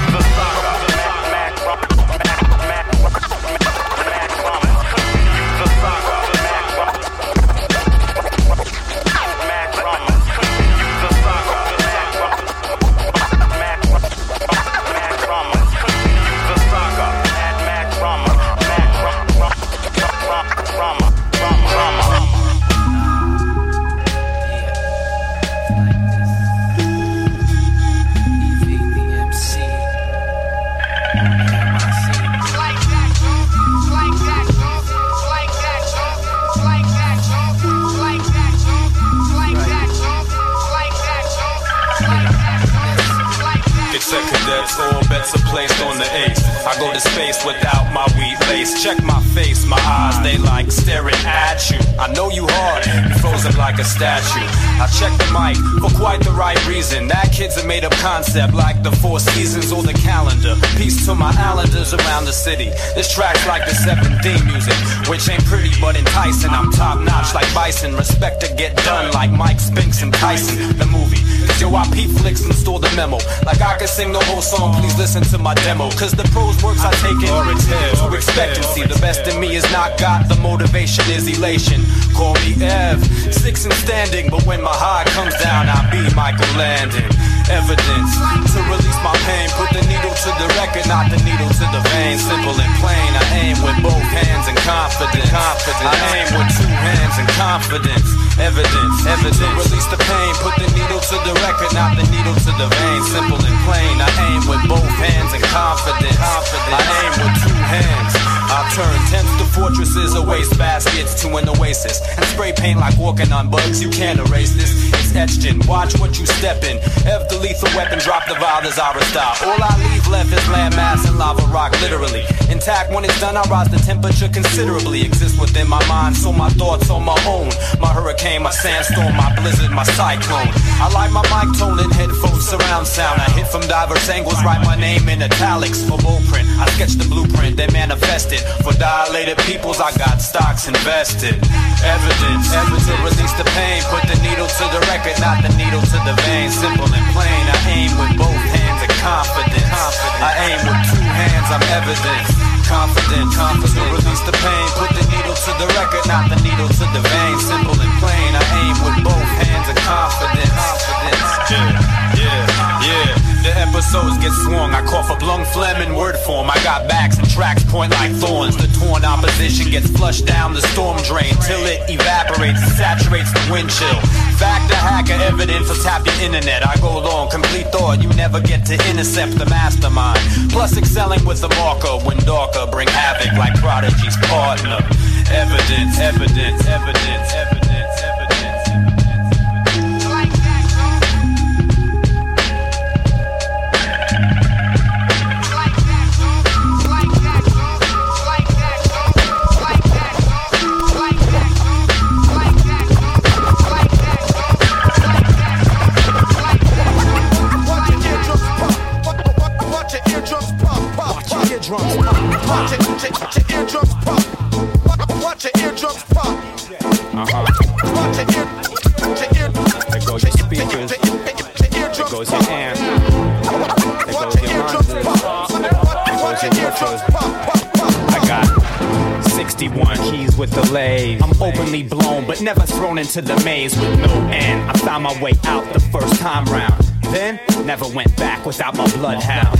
Check my face, my eyes, they like staring at you. I know you hard, frozen like a statue. I check the mic for quite the right reason. That kid's a made up concept like the four seasons or the calendar. Peace to my islanders around the city. This track's like the 7D music, which ain't pretty but enticing. I'm top notch like Bison. Respect to get done like Mike Spinks and Tyson. The movie. Yo, I P flicks and store the memo. Like I can sing the whole song, please listen to my demo. Cause the prose works I take in to expectancy. The best in me is not got, the motivation is elation. Call me Ev, six and standing, but when my high comes down, I be Michael Landon evidence to release my pain. Put the needle to the record, not the needle to the vein. Simple and plain. I aim with both hands and confidence. confidence. I aim with two hands and confidence. Evidence, evidence. To release the pain. Put the needle to the record, not the needle to the vein. Simple and plain. I aim with both hands and confidence. confidence. I aim with two hands. I turn tents to fortresses, or waste baskets to an oasis. And spray paint like walking on bugs, you can't erase this. Etched in, watch what you step in. F the lethal weapon, drop the vial, as style. All I leave left is landmass and lava rock, literally. Intact when it's done, I rise the temperature considerably. Exist within my mind, so my thoughts on my own. My hurricane, my sandstorm, my blizzard, my cyclone. I like my mic tone and headphones surround sound. I hit from diverse angles, write my name in italics for blueprint. I sketch the blueprint, then manifest it. For dilated peoples, I got stocks invested. Evidence, evidence release the pain. Put the needle to the record, not the needle to the vein. Simple and plain. I aim with both hands and confidence. I aim with two hands, I'm evidence. Confident, confident. Release the pain. Put the needle to the record, not the needle to the vein. Simple and plain. I aim with both hands and. Confidence. Yeah, yeah, yeah. The episodes get swung. I cough up lung phlegm in word form. I got backs and tracks point like thorns. The torn opposition gets flushed down the storm drain till it evaporates and saturates the wind chill. Fact the hacker evidence will tap your internet. I go long, complete thought. You never get to intercept the mastermind. Plus excelling with the marker when darker bring havoc like Prodigy's partner. Evidence, evidence, evidence, evidence. Watch your, your, your eardrums pop. Watch your eardrums pop. Uh-huh. Watch your, ear, your, ear, there goes your speakers. There goes your your eardrums pop. Your eardrums pop. I got 61 keys with delays. I'm openly blown, but never thrown into the maze with no end. I found my way out the first time round. Then, never went back without my bloodhound.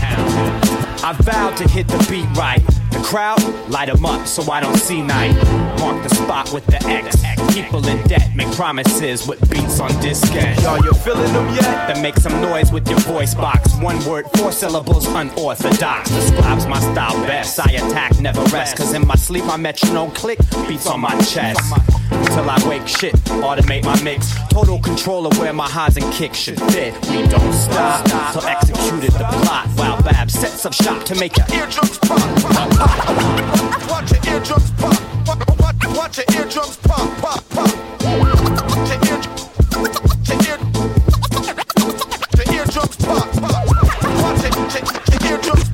I vowed to hit the beat right. The crowd, light 'em up so I don't see night. Mark the spot with the X. People in debt make promises with beats on diskette. Y'all, you feeling them yet? Then make some noise with your voice box. One word, four syllables, unorthodox. Describes my style best. I attack, never rest. Cause in my sleep, my metronome click beats on my chest. Till I wake shit, automate my mix. Total control of where my highs and kicks should fit. We don't stop till executed the plot. While Babu sets up shop to make your eardrums pop. Watch your eardrums pop. Watch, your eardrums pop, pop, pop. Watch your ear, your ear, your eardrums pop, pop. Watch it, your eardrums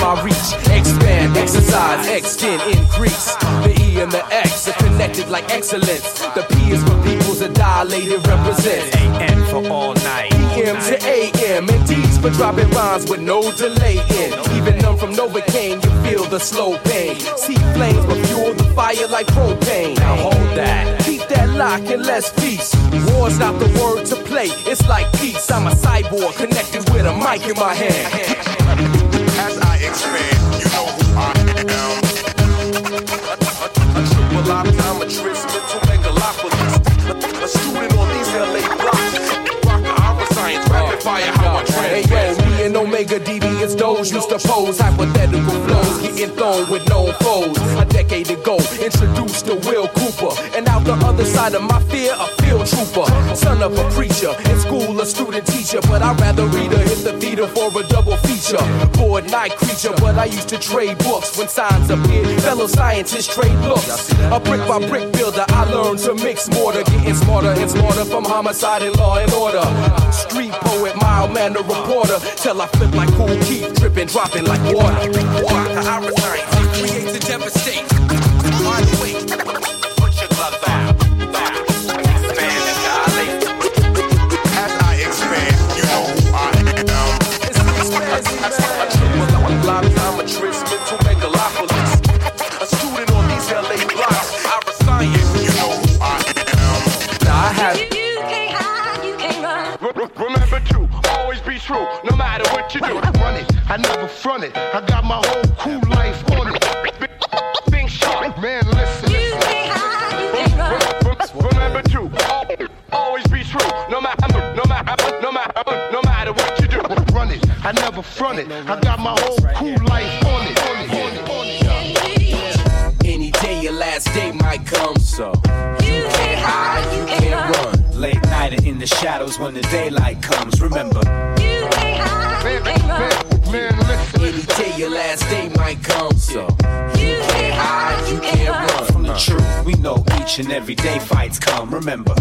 my reach, expand, exercise, extend, increase. The E and the X are connected like excellence. The P is for peoples that dilated represents. AM for all night. PM to AM, and D's for dropping rhymes with no delay in. Even numb from Novocaine, you feel the slow pain. See flames, but fuel the fire like propane. Now hold that. Keep that lock and let's feast. War's not the word to play, it's like peace. I'm a cyborg connected with a mic in my hand. As I expand, you know who I am. A triple Omega is those used to pose hypothetical flows, getting thrown with known foes. A decade ago, introduced to Will Cooper, and out the other side of my fear, a field trooper, son of a preacher, in school a student teacher, but I'd rather read or hit the theater for a double feature. Bored night creature, but I used to trade books when signs appeared. Fellow scientists trade looks. A brick by brick builder, I learned to mix mortar, getting smarter and smarter from homicide and law and order. Street poet, mild manner reporter, till I flip like cool keep dripping, dropping like water. Water, our science, create to devastate. It. I got my whole cool life on it. Think sharp, Man, listen. Remember to always be true, no matter, no matter, no matter, no matter what you do. Run it, I never front it. I got my whole cool life on it. On it, on it, on it. Any day your last day might come, so you can't hide, you can't run. Late night and in the shadows when the daylight comes. Remember, Man, man, your last day might come, so you can't hide, you can't run. from the truth, we know each and every day fights come. Remember,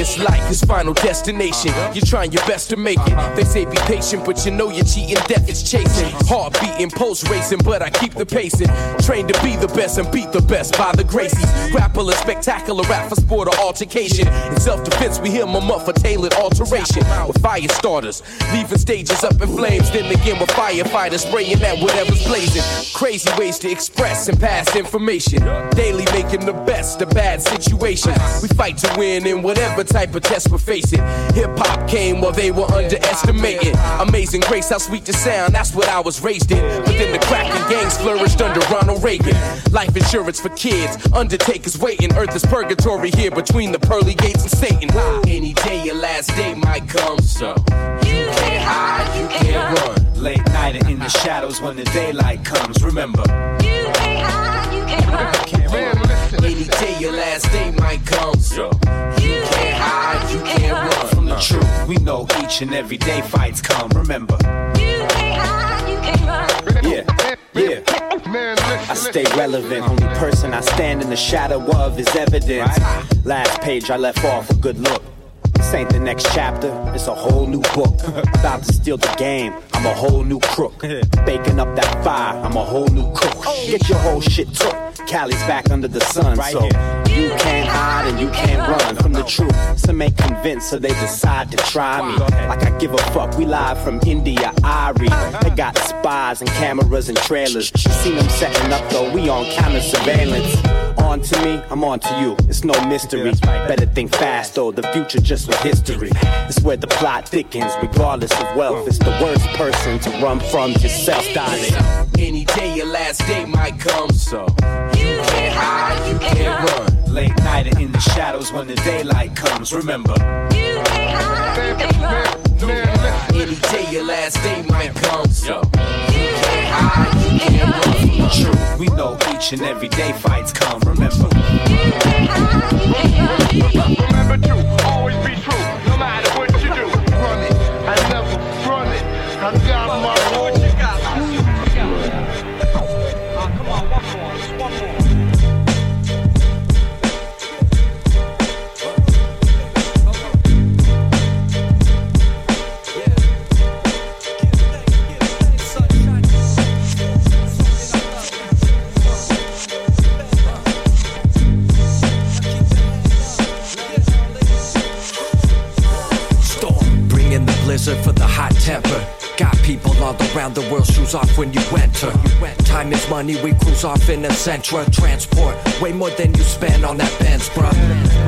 It's life, it's final destination. Uh-huh. You're trying your best to make it. Uh-huh. They say be patient, but you know you're cheating. Death is chasing. Uh-huh. Heart beating, pulse racing, but I keep the pacing. Trained to be the best and beat the best by the Gracies. Grapple a spectacular rap for sport or altercation. In self defense, we hear my for tailored alteration. With fire starters, leaving stages up in flames. Then again, with firefighters spraying at whatever's blazing. Crazy ways to express and pass information. Daily making the best of bad situations. We fight to win in whatever type of test we're facing. Hip hop came while they were underestimating. Amazing grace, how sweet the sound, that's what I was raised in. But then the cracking gangs flourished under Ronald Reagan. Life insurance for kids, undertakers waiting. Earth is purgatory here between the pearly gates and Satan. Any day your last day might come, so you can't hide, you can't run. late night and in the shadows when the daylight comes. Remember, Man, listen. Any day your last day might come, so you can't hide, you can't run. from the truth, we know each and every day fights come. Remember, yeah, yeah. I stay relevant. Only person I stand in the shadow of is evidence. Last page I left off a good look. This ain't the next chapter, it's a whole new book. About to steal the game, I'm a whole new crook. Baking up that fire, I'm a whole new cook. Oh, Get your whole shit took. Cali's back under the sun, so you can't hide and you can't run from the truth. Some ain't convinced, so they decide to try me. Like I give a fuck, we live from India, Irie. They got spies and cameras and trailers. Seen them setting up though, we on camera surveillance. On to me, I'm on to you. It's no mystery. Better think fast though, the future just was history. It's where the plot thickens, regardless of wealth. It's the worst person to run from yourself, darling. Any day your last day might come, so you can't hide, you can't run. Late night and in the shadows when the daylight comes. Remember, you may hire Any day your last day might come, so you can't hide, you we know each and every day fights come. Remember, Remember to always be true, no matter around the world, shoes off when you enter. Time is money, we cruise off in a Sentra. Transport, way more than you spend on that Benz, bruh.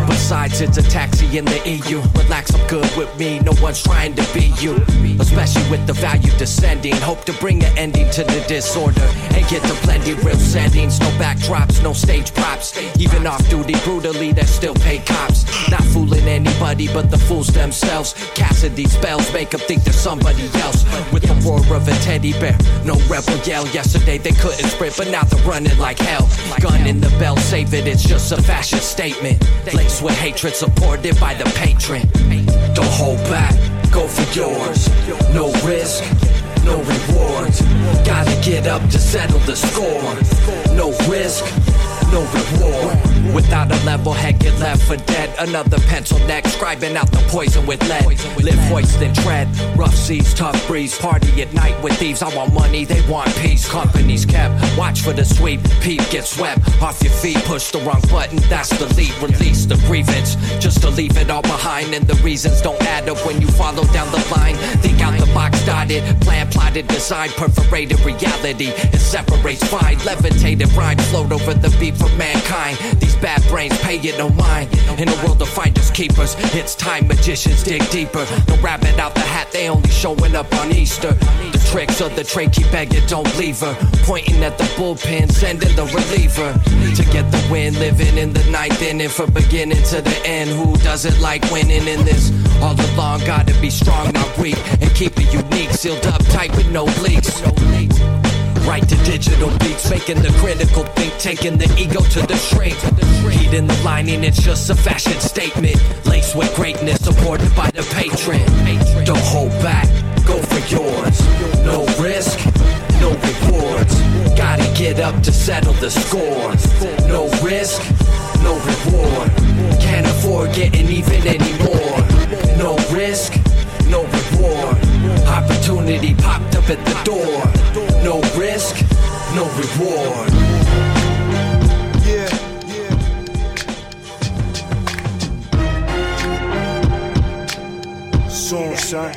Besides, it's a taxi in the EU. Relax, I'm good with me, no one's trying to be you. Especially with the value descending. Hope to bring an ending to the disorder and get to plenty real settings. No backdrops, no stage props. Even off duty, brutally, they still pay cops. Not fooling anybody but the fools themselves. Casting these spells make them think they're somebody else. With the roar of a teddy bear, no rebel yell. Yesterday they couldn't sprint, but now they're running like hell. Gun in the belt, save it, it's just a fashion statement. Laced with hatred, supported by the patron. Don't hold back, go for yours. No risk, no rewards. Gotta get up to settle the score. No risk, no reward. Without a level head, get left for dead. Another pencil neck, scribing out the poison with lead. Live hoist and tread. Rough seas, tough breeze. Party at night with thieves. I want money, they want peace. Companies kept. Watch for the sweep. Peep, get swept off your feet. Push the wrong button, that's the lead. Release the grievance. Just to leave it all behind. And the reasons don't add up when you follow down the line. Think out the box, dotted. Plan, plotted, design. Perforated reality. It separates fine. Levitated rhyme. Float over the beat for mankind. These bad brains pay it no mind. In a world of finders keepers, it's time magicians dig deeper. No rabbit out the hat, they only showing up on Easter. The tricks of the trade keep begging, don't leave her. Pointing at the bullpen, sending the reliever. To get the win, living in the ninth inning from beginning to the end. Who doesn't like winning in this? All along, gotta be strong, not weak. And keep it unique, sealed up tight with no leaks. no leaks. Right to digital beats, making the critical think, taking the ego to the shrink. Heat in the lining, it's just a fashion statement. Laced with greatness, supported by the patron. Don't hold back, go for yours. No risk, no rewards. Gotta get up to settle the score. No risk, no reward. Can't afford getting even anymore. No risk, no reward. Opportunity popped up at the door. No risk, no reward. Soon, son.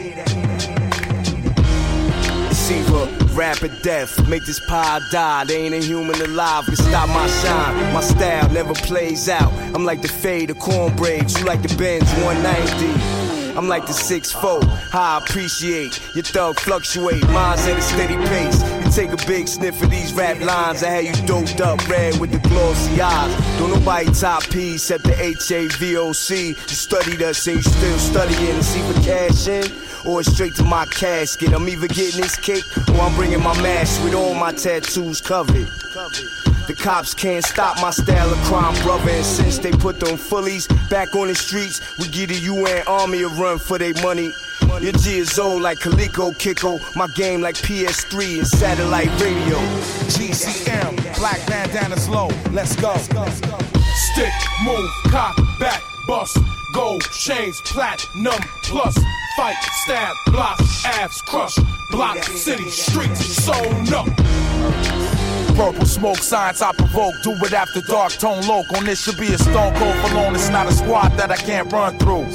It's either rap death. Make this pie die. They ain't a human alive can stop my shine. My style never plays out. I'm like the fade of cornbraids. You like the Benz 190. I'm like the 6'4, how I appreciate your thug fluctuate. Mine's at a steady pace. Take a big sniff of these rap lines. I had you doped up red with the glossy eyes. Don't nobody top P except the HAVOC. You studied us and you still studying to see for cash in. Or straight to my casket. I'm either getting this cake or I'm bringing my mask with all my tattoos covered. The cops can't stop my style of crime, brother. And since they put them fullies back on the streets, we give the UN army a run for their money. Your G is old like Coleco Kiko. My game like PS3 and satellite radio. GCM, black bandana's slow, Let's go. Stick, move, cock, back, bust, gold, chains, platinum, plus, fight, stab, block, abs, crush, block, city, streets, sewn up. Purple smoke, signs I provoke. Do it after dark, tone loc. On this should be a stone cold for long. It's not a squad that I can't run through.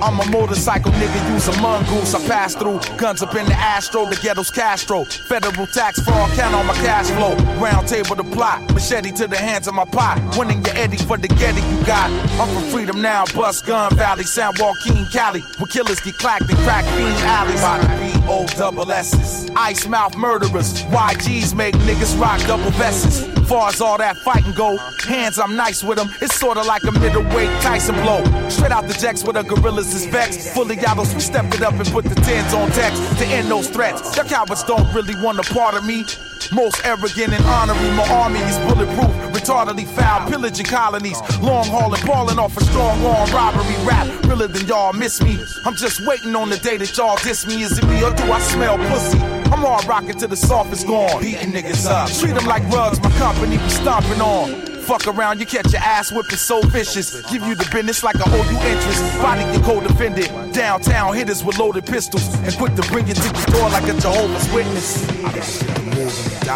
I'm a motorcycle nigga, use a mongoose. I pass through guns up in the Astro, the ghetto's Castro. Federal tax fraud, count on my cash flow. Round table to plot, machete to the hands of my pot. Winning your Eddie for the Getty you got. I'm from freedom now, bust gun valley, San Joaquin, Cali. Where killers get clacked and crack fiend alleys. By the B O double S's. Ice mouth murderers, YGs make niggas rock double vests. Far as all that fighting go, hands I'm nice with them. It's sorta like a middleweight Tyson blow. Straight out the jacks with the gorillas is vexed. Fully yados, we stepped it up and put the tens on text to end those threats. The cowards don't really want a part of me. Most arrogant and honoring my army is bulletproof, retardedly foul, pillaging colonies, long hauling, balling off a strong arm robbery rap. Realer than y'all miss me. I'm just waiting on the day that y'all diss me. Is it me or do I smell pussy? I'm all rocking till the soft is gone. Beating niggas up. Treat them like rugs, my company be stomping on. Fuck around, you catch your ass whipping so vicious. Give you the business like I owe you interest. Body your co-defendant. Downtown hitters with loaded pistols. And quick to bring you to the door like a Jehovah's Witness. I get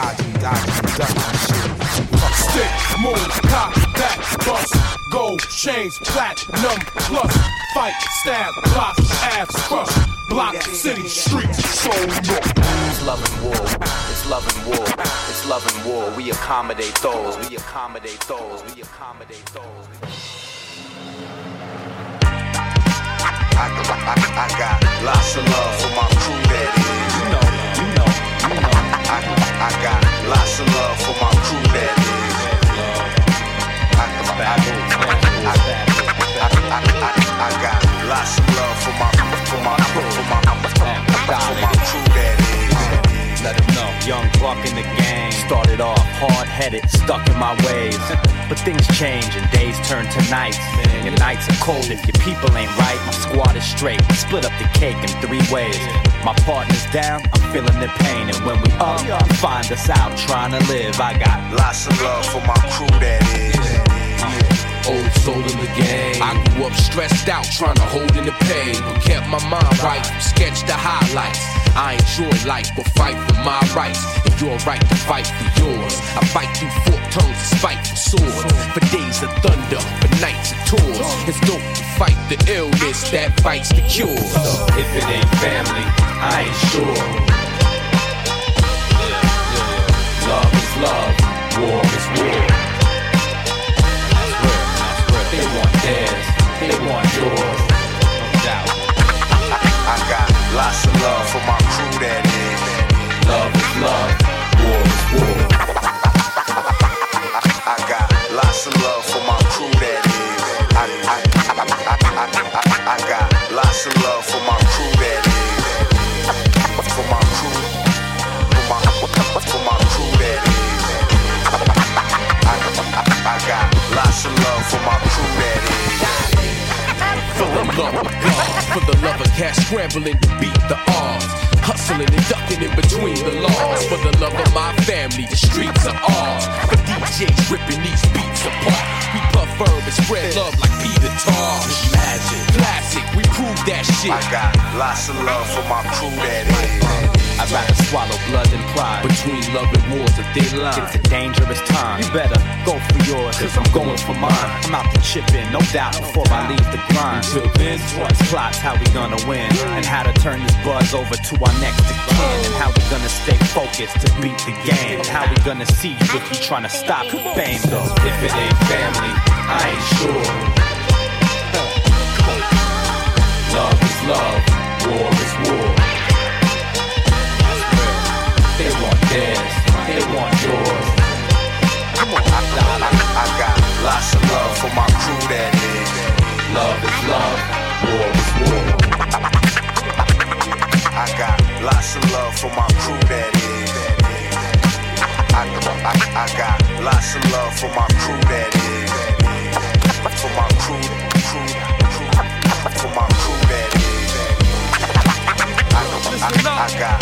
ducking shit. Stick, move, cock, back, bust, gold, chains, platinum, plus, fight, stab, block, abs, crush, block, city, streets, soul, It's love and war. It's love and war. It's love and war. We accommodate those. We accommodate those. We accommodate those. I, I, I I got lots of love for my crew that is. You know, you know, you know. I, I got lots of love for my crew that is. I, I, I, I, got lots of love for my for my for my for my crew that is. Let them know. Young buck in the gang. Started off hard headed, stuck in my ways. But things change and days turn to nights. Your nights are cold if your people ain't right. My squad is straight. Split up the cake in three ways. My partner's down, I'm feeling the pain. And when we up, find us out trying to live. I got lots of love for my crew that is. Old soul in the game. I grew up stressed out, trying to hold in the pain. But kept my mind right, sketched the highlights. I enjoy life, but fight for my rights. And you're right to fight for yours. I fight through forked tongues and spiteful swords. For days of thunder, for nights of tours. It's dope to fight the illness that fights the cure. If it ain't family, I ain't sure. Love is love, war is war. Theirs, they want yours. No doubt. I got lots of love for my crew that is. Love is love, war is war. I got lots of love for my crew that is. I, I, I, I, I, I, got lots of love for my crew that is. For my crew, for my, for my crew that is. I, I, I got lots of love for my crew that is. For the love of God, for the love of cash scrambling to beat the odds. Hustling and ducking in between the laws. For the love of my family, the streets are ours. For DJs ripping these beats apart. We puff herb and spread love like Peter Tosh. Magic, classic, we prove that shit. I got lots of love for my crew that is. I'd rather swallow blood than pride. Between love and war's a thin line. It's a dangerous time. You better go for yours, cause I'm going for mine. I'm out to chip in, no doubt, before I leave the grind. Until then, What's plots, how we gonna win, and how to turn this buzz over to our next kin, and how we gonna stay focused to beat the game, and how we gonna see you if you trying to stop the fame though. if it ain't family, I ain't sure. Love is love, war. theirs, they want yours. Come on, I, I, I got lots of love for my crew that is. Love is love, war is war. I got lots of love for my crew that is. I, I, I got lots of love for my crew that is. For my crew, crew, crew, for my crew that is. I, I, I, I got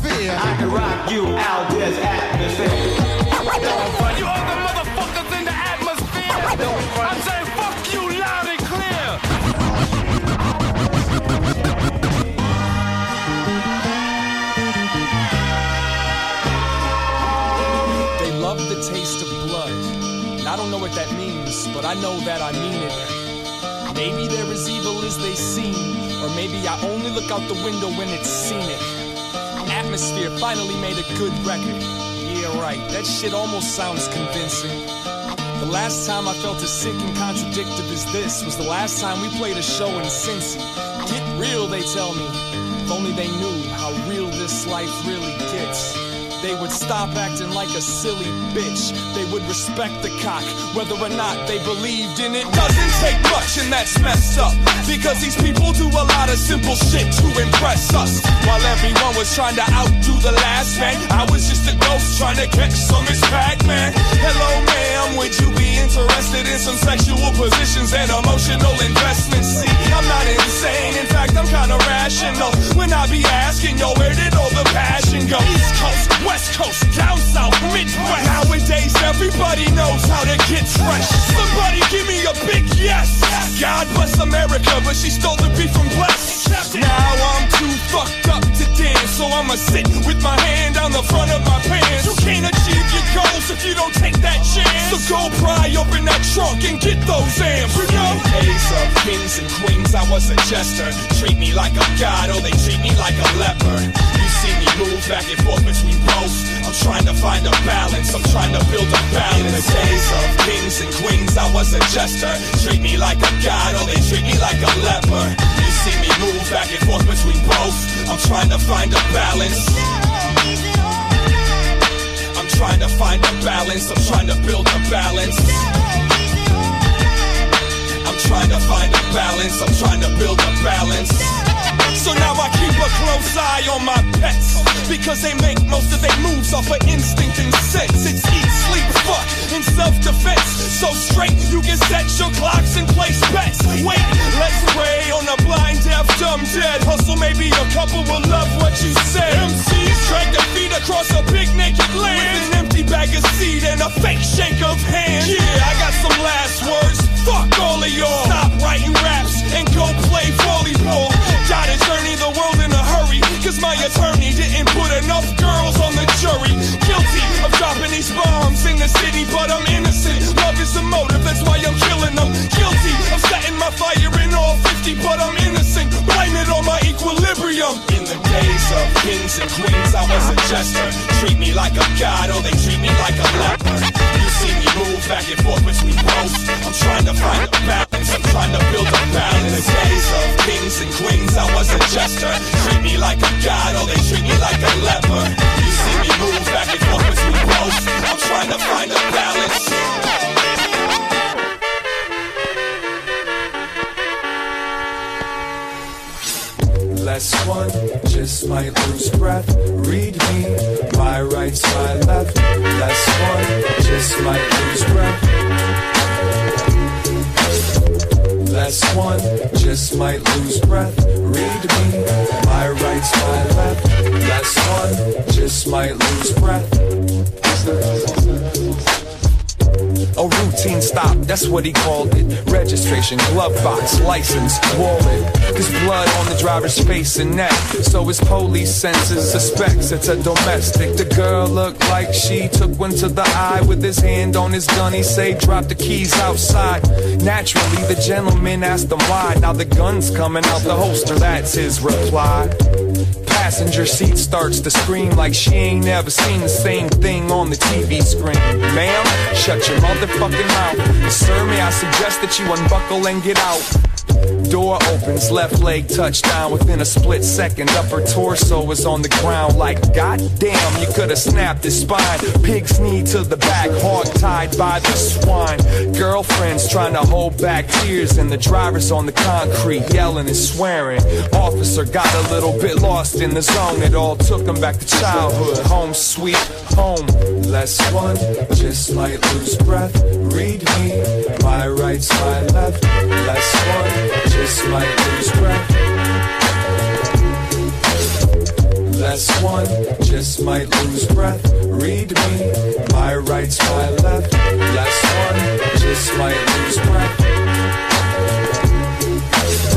I can rock you out this atmosphere. You other motherfuckers in the atmosphere. I'm saying fuck you loud and clear. They love the taste of blood. And I don't know what that means, but I know that I mean it. Maybe they're as evil as they seem, or maybe I only look out the window when it's scenic. Atmosphere finally made a good record. Yeah, right, that shit almost sounds convincing. The last time I felt as sick and contradictive as this was the last time we played a show in Cincy. Get real, they tell me. If only they knew how real this life really gets. They would stop acting like a silly bitch. They would respect the cock, whether or not they believed in it. Doesn't take much, and that's messed up. Because these people do a lot of simple shit to impress us. While everyone was trying to outdo the last man, I was just a ghost trying to catch some Miss Pac-Man. Hello, ma'am, would you be interested in some sexual positions and emotional investments? See, I'm not insane. In fact, I'm kinda rational. When I be asking, yo, where did all the passion go? East Coast, West Coast, down south, Midwest. Nowadays, everybody knows how to get fresh. Somebody give me a big yes. God bless America, but she stole the beef from Bless. Now I'm too fucked up to dance, so I'ma sit with my hand on the front of my pants. You can't achieve your goals if you don't take that chance. Go pry open that trunk and get those amps. You know? Days of kings and queens, I was a jester. Treat me like a god, or they treat me like a leper. You see me move back and forth between both. I'm trying to find a balance. I'm trying to build a balance. In the days of kings and queens, I was a jester. Treat me like a god, or they treat me like a leper. You see me move back and forth between both. I'm trying to find a balance. I'm trying to find a balance. I'm trying to build a balance. I'm trying to find a balance. I'm trying to build a balance. So now I keep a close eye on my pets because they make most of their moves off of instinct and sense. It's eat, sleep, fuck, in self-defense. So straight, you can set your clocks and place bets. Wait, let's pray on a blind, deaf, dumb, dead. Hustle, maybe a couple will love what you said. MCs drag their feet across a big naked land with an empty bag of seed and a fake shake of hands. Yeah, I got some last words. Fuck all of y'all. Stop writing raps and go play volleyball. Gotta journey the world in a hurry. Cause my attorney didn't put enough girls on the jury. Guilty of dropping these bombs in the city, but I'm innocent. Love is the motive, that's why I'm killing them. Guilty of setting my fire in all 50, but I'm innocent. Blame it on my equilibrium. In the days of kings and queens, I was a jester. Treat me like a god, or they treat me like a leper. You see me move back and forth between both. I'm trying to find a balance, I'm trying to build a balance. In the days of kings and queens, I was a jester. Treat me like a god, or they treat me like a leper. You see me move back and forth between both. I'm trying to find a balance. Less one just might lose breath. Read me, my right's my left. Less one just might lose breath. Less one just might lose breath. Read me, my right's my left. Less one just might lose breath. A routine stop, that's what he called it. Registration, glove box, license, wallet. There's blood on the driver's face and neck. So his police senses suspects it's a domestic. The girl looked like she took one to the eye with his hand on his gun. He say, drop the keys outside. Naturally, the gentleman asked him why. Now the gun's coming out the holster, that's his reply. Passenger seat starts to scream like she ain't never seen the same thing on the TV screen. Ma'am, shut your motherfucking mouth. Sir, may I suggest that you unbuckle and get out? Door opens, left leg touchdown within a split second. Upper torso is on the ground like, goddamn, you could have snapped his spine. Pig's knee to the back, hog tied by the swine. Girlfriend's trying to hold back tears, and the driver's on the concrete yelling and swearing. Officer got a little bit lost in the zone. It all took him back to childhood. Home sweet home. Less one, just like loose breath. Read me, my right's my left. Less one, just might lose breath. Less one, just might lose breath. Read me, my right's my left. Less one, just might lose breath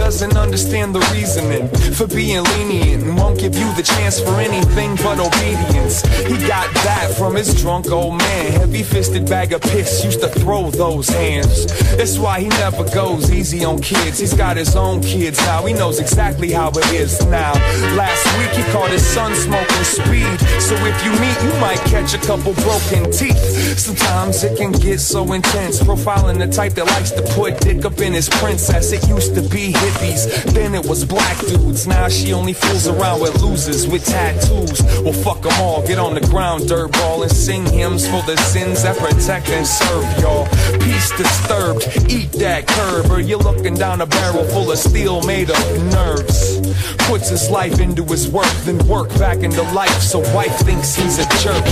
doesn't understand the reasoning for being lenient and won't give you the chance for anything but obedience. He got that from his drunk old man. Heavy fisted bag of piss used to throw those hands. That's why he never goes easy on kids. He's got his own kids now. He knows exactly how it is now. Last week he caught his son smoking speed. So if you meet, you might catch a couple broken teeth. Sometimes it can get so intense. Profiling the type that likes to put dick up in his princess. It used to be hippies. Then it was black dudes. Now she only fools around with losers with tattoos. Well, fuck them all. Get on the ground, dirtball, and sing hymns for the sins that protect and serve y'all. Peace disturbed. Eat that curb, or you're looking down a barrel full of steel made of nerves. Puts his life into his work, then work back into life. So wife thinks he's a jerk.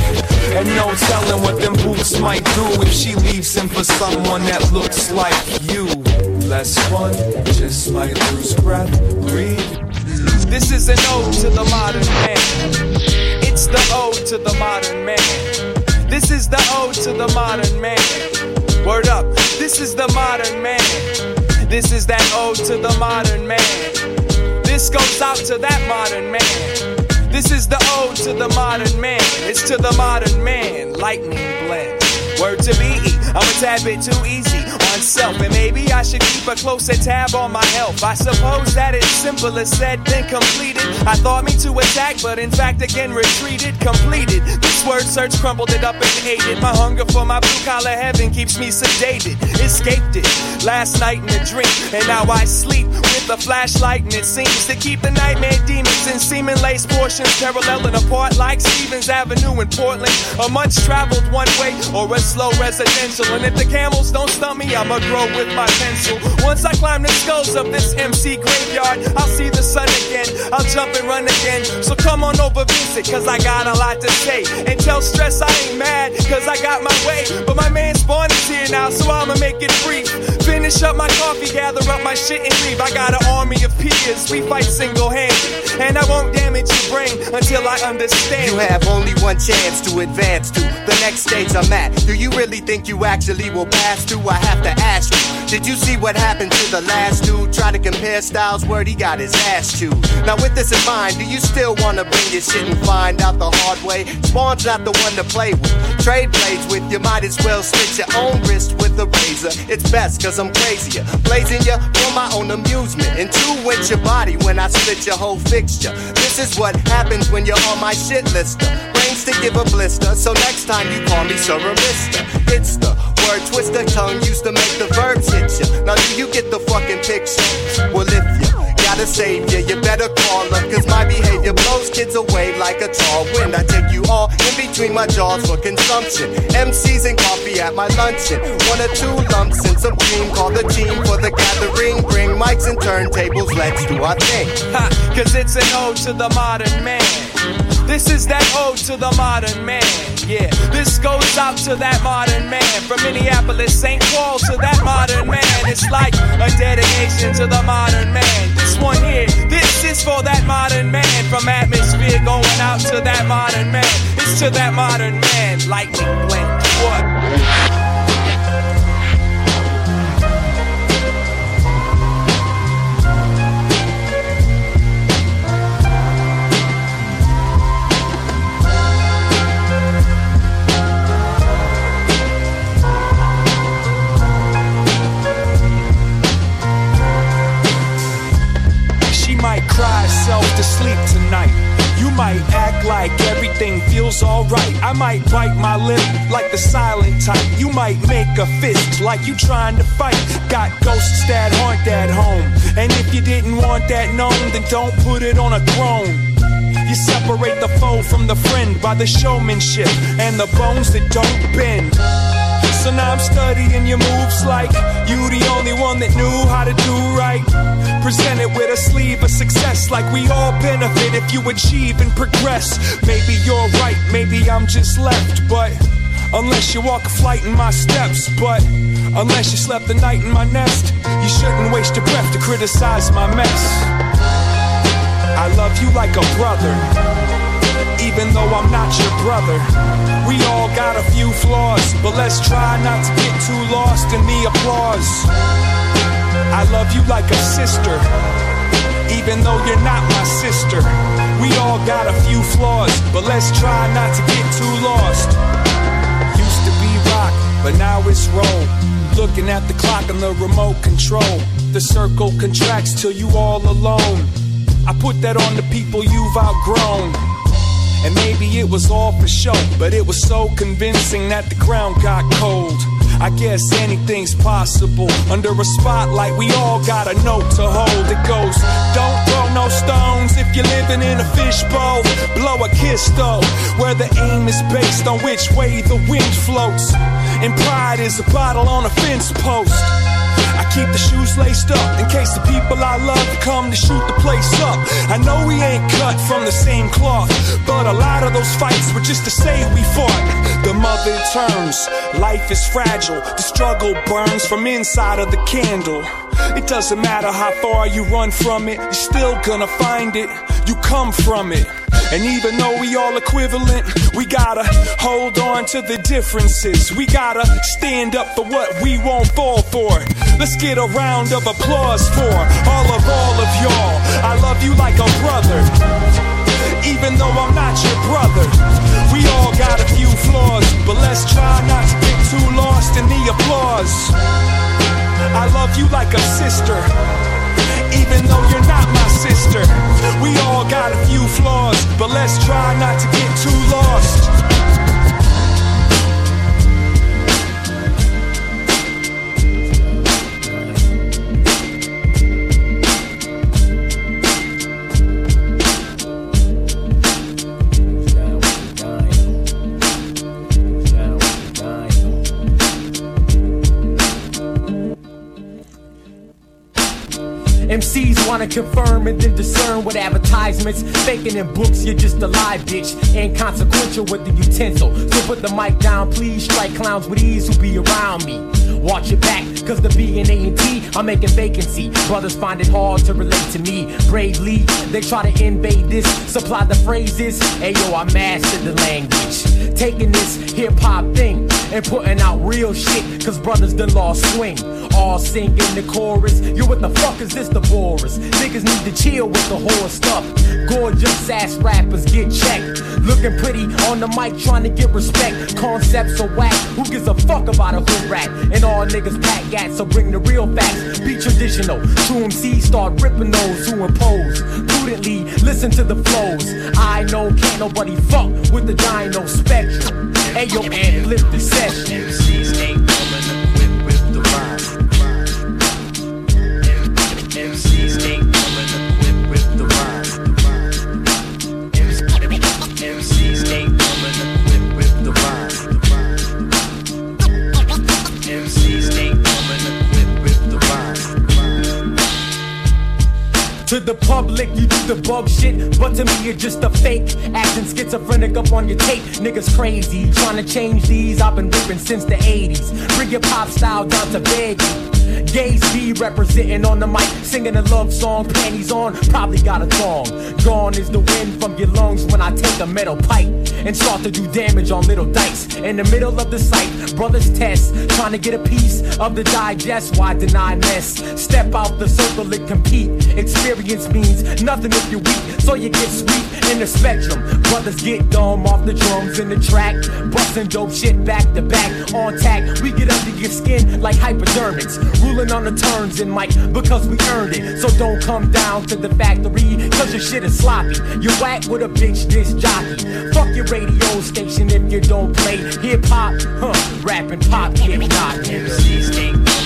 And no telling what them boots might do if she leaves him for someone that looks like you. Less one, just might lose breath. Read. This is an ode to the modern man. It's the ode to the modern man. This is the ode to the modern man. Word up. This is the modern man. This is that ode to the modern man. This goes out to that modern man. This is the ode to the modern man. It's to the modern man. Lightning blend. Word to be, I'm a tad bit too easy on self, and maybe I should keep a closer tab on my health. I suppose that it's simpler said than completed. I thought me to attack, but in fact again retreated, completed. This word search crumbled it up and ate it. My hunger for my blue collar heaven keeps me sedated. Escaped it last night in a dream, and now I sleep with a flashlight, and it seems to keep the nightmare demons in seeming lace portions paralleling apart like Stevens Avenue in Portland. A much traveled one way or a slow residential. And if the camels don't stump me, I'ma grow with my pencil. Once I climb the skulls of this MC graveyard, I'll see the sun again. I'll jump and run again. So come on over, visit, cause I got a lot to say. And tell stress I ain't mad, cause I got my way. But my man Spawn is here now, so I'ma make it brief. Finish up my coffee, gather up my shit and leave. I got an army of peers, we fight single handed. And I won't damage your brain until I understand. You have only one chance to advance to the next stage I'm at. Do you really think you actually will pass through? I have to you. Did you see what happened to the last dude? Try to compare styles, word he got his ass chewed. Now with this in mind, do you still wanna bring your shit and find out the hard way? Spawn's not the one to play with. Trade blades with you, might as well slit your own wrist with a razor. It's best cause I'm crazier. Blazing you for my own amusement. And two with your body when I split your whole fixture. This is what happens when you're on my shit lister. Brains to give a blister, so next time you call me Sir or Mister. It's the word twister tongue used to make the verbs hit ya. Now do you get the fucking picture? Well if you gotta save ya, you better call her. Cause my behavior blows kids away like a tall wind. I take you all in between my jaws for consumption. MCs and coffee at my luncheon. One or two lumps and some cream. Call the team for the gathering. Bring mics and turntables, let's do our thing. Ha, cause it's an ode to the modern man. This is that ode to the modern man. Yeah, this goes out to that modern man. From Minneapolis, St. Paul to that modern man. It's like a dedication to the modern man. This one here, this is for that modern man. From atmosphere going out to that modern man. It's to that modern man. Lightning blend. What? Might bite my lip like the silent type. You might make a fist like you trying to fight. Got ghosts that haunt that home. And if you didn't want that known, then don't put it on a throne. You separate the foe from the friend by the showmanship and the bones that don't bend. So now I'm studying your moves like you the only one that knew how to do right. Presented with a sleeve of success like we all benefit if you achieve and progress. Maybe you're right, maybe I'm just left, but unless you walk a flight in my steps, but unless you slept the night in my nest, you shouldn't waste your breath to criticize my mess. I love you like a brother even though I'm not your brother. We all got a few flaws, but let's try not to get too lost in the applause. I love you like a sister, even though you're not my sister. We all got a few flaws, but let's try not to get too lost. Used to be rock, but now it's roll. Looking at the clock on the remote control. The circle contracts till you all alone. I put that on the people you've outgrown. And maybe it was all for show, but it was so convincing that the ground got cold. I guess anything's possible. Under a spotlight, we all got a note to hold. It goes, Don't throw no stones if you're living in a fishbowl. Blow a kiss though, where the aim is based on which way the wind floats. And pride is a bottle on a fence post. Keep the shoes laced up in case the people I love come to shoot the place up. I know we ain't cut from the same cloth, but a lot of those fights were just to say we fought. The mother turns, life is fragile, the struggle burns from inside of the candle. It doesn't matter how far you run from it, you're still gonna find it. You come from it. And even though we all equivalent, we gotta hold on to the differences. We gotta stand up for what we won't fall for. Let's get a round of applause for all of all of y'all. I love you like a brother. Even though I'm not your brother, we all got a few flaws, but let's try not to get too lost in the applause. I love you like a sister even though you're not my sister. We all got a few flaws, but let's try not to get too lost. Wanna confirm and then discern with advertisements. Faking in books, you're just a lie, bitch. Inconsequential with the utensil. So put the mic down, please. Strike clowns with ease who be around me. Watch your back, cause the B and A and T are making vacancy. Brothers find it hard to relate to me. Bravely, they try to invade this, supply the phrases. Hey yo, I mastered the language. Taking this hip hop thing and putting out real shit, cause brothers done lost swing. All singing the chorus. Yo, what the fuck is this, the Boris? Niggas need to chill with the horror stuff. Gorgeous ass rappers get checked. Looking pretty on the mic, trying to get respect. Concepts are whack. Who gives a fuck about a hood rat? And all niggas pack gats, so bring the real facts. Be traditional. True MC start ripping those who impose. Prudently listen to the flows. I know can't nobody fuck with the dino spectrum. Hey yo, and flip the session. MCs ain't the public, you do the bug shit, but to me, you're just a fake. Acting schizophrenic up on your tape. Niggas crazy, trying to change these. I've been ripping since the 80s. Bring your pop style down to baggy. Gays be representing on the mic, singing a love song, panties on, probably got a thong. Gone is the wind from your lungs when I take a metal pipe and start to do damage on little dice. In the middle of the site, brothers test, trying to get a piece of the digest. Why deny mess? Step out the circle and compete. Experience means nothing if you're weak, so you get sweet in the spectrum. Brothers get dumb off the drums in the track, busting dope shit back to back on tack. We get under your skin like hypodermics, ruling on the turns in mic because we earned it. So don't come down to the factory, cause your shit is sloppy. You whack with a bitch this jockey. Fuck your radio station if you don't play hip hop, huh? Rapping pop, hip hop. MCs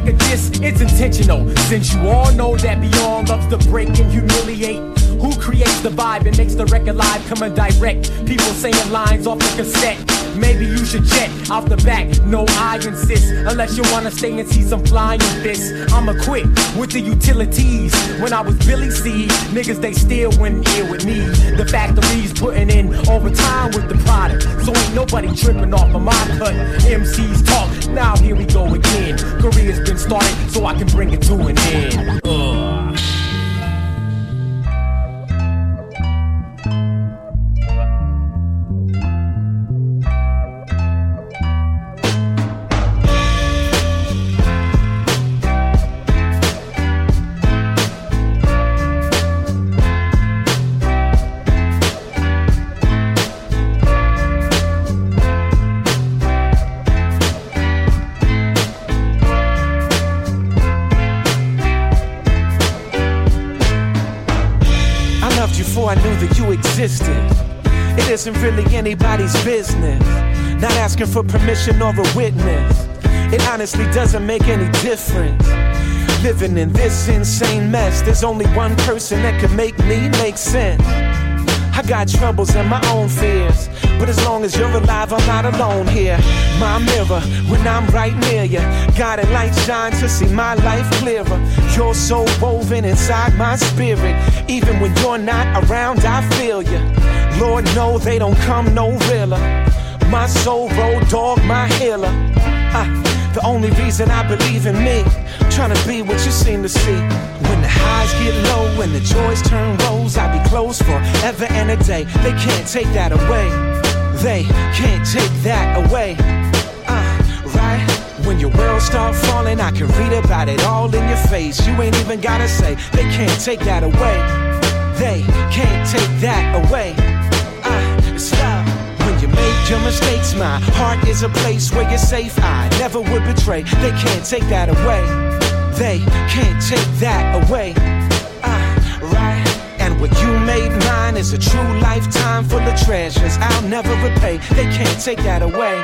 make a diss, it's intentional. Since you all know that Beyond loves to break and humiliate. Who creates the vibe and makes the record live coming direct? People saying lines off the cassette. Maybe you should check off the back. No, I insist. Unless you wanna stay and see some flying fists. I'ma quit with the utilities. When I was Billy C, niggas they still went ill with me. The factories putting in overtime with the product. So ain't nobody tripping off of my cut. MCs talk. Now here we go again. Career's been started, so I can bring it to an end. Ugh. Isn't really anybody's business. Not asking for permission or a witness. It honestly doesn't make any difference. Living in this insane mess, there's only one person that can make me make sense. I got troubles and my own fears. But as long as you're alive, I'm not alone here. My mirror, when I'm right near you, guiding light shine to see my life clearer. You're so woven inside my spirit. Even when you're not around, I feel you. Lord, no, they don't come no realer. My soul road dog, my healer. Uh, the only reason I believe in me, trying to be what you seem to see. When the highs get low and the joys turn lows, I'll be close forever and a day. They can't take that away. They can't take that away. Uh, right? When your world start falling, I can read about it all in your face. You ain't even gotta say they can't take that away. They can't take that away. Stop. When you make your mistakes, my heart is a place where you're safe. I never would betray. They can't take that away. They can't take that away. Ah, right. And what you made mine is a true lifetime full of treasures I'll never repay. They can't take that away.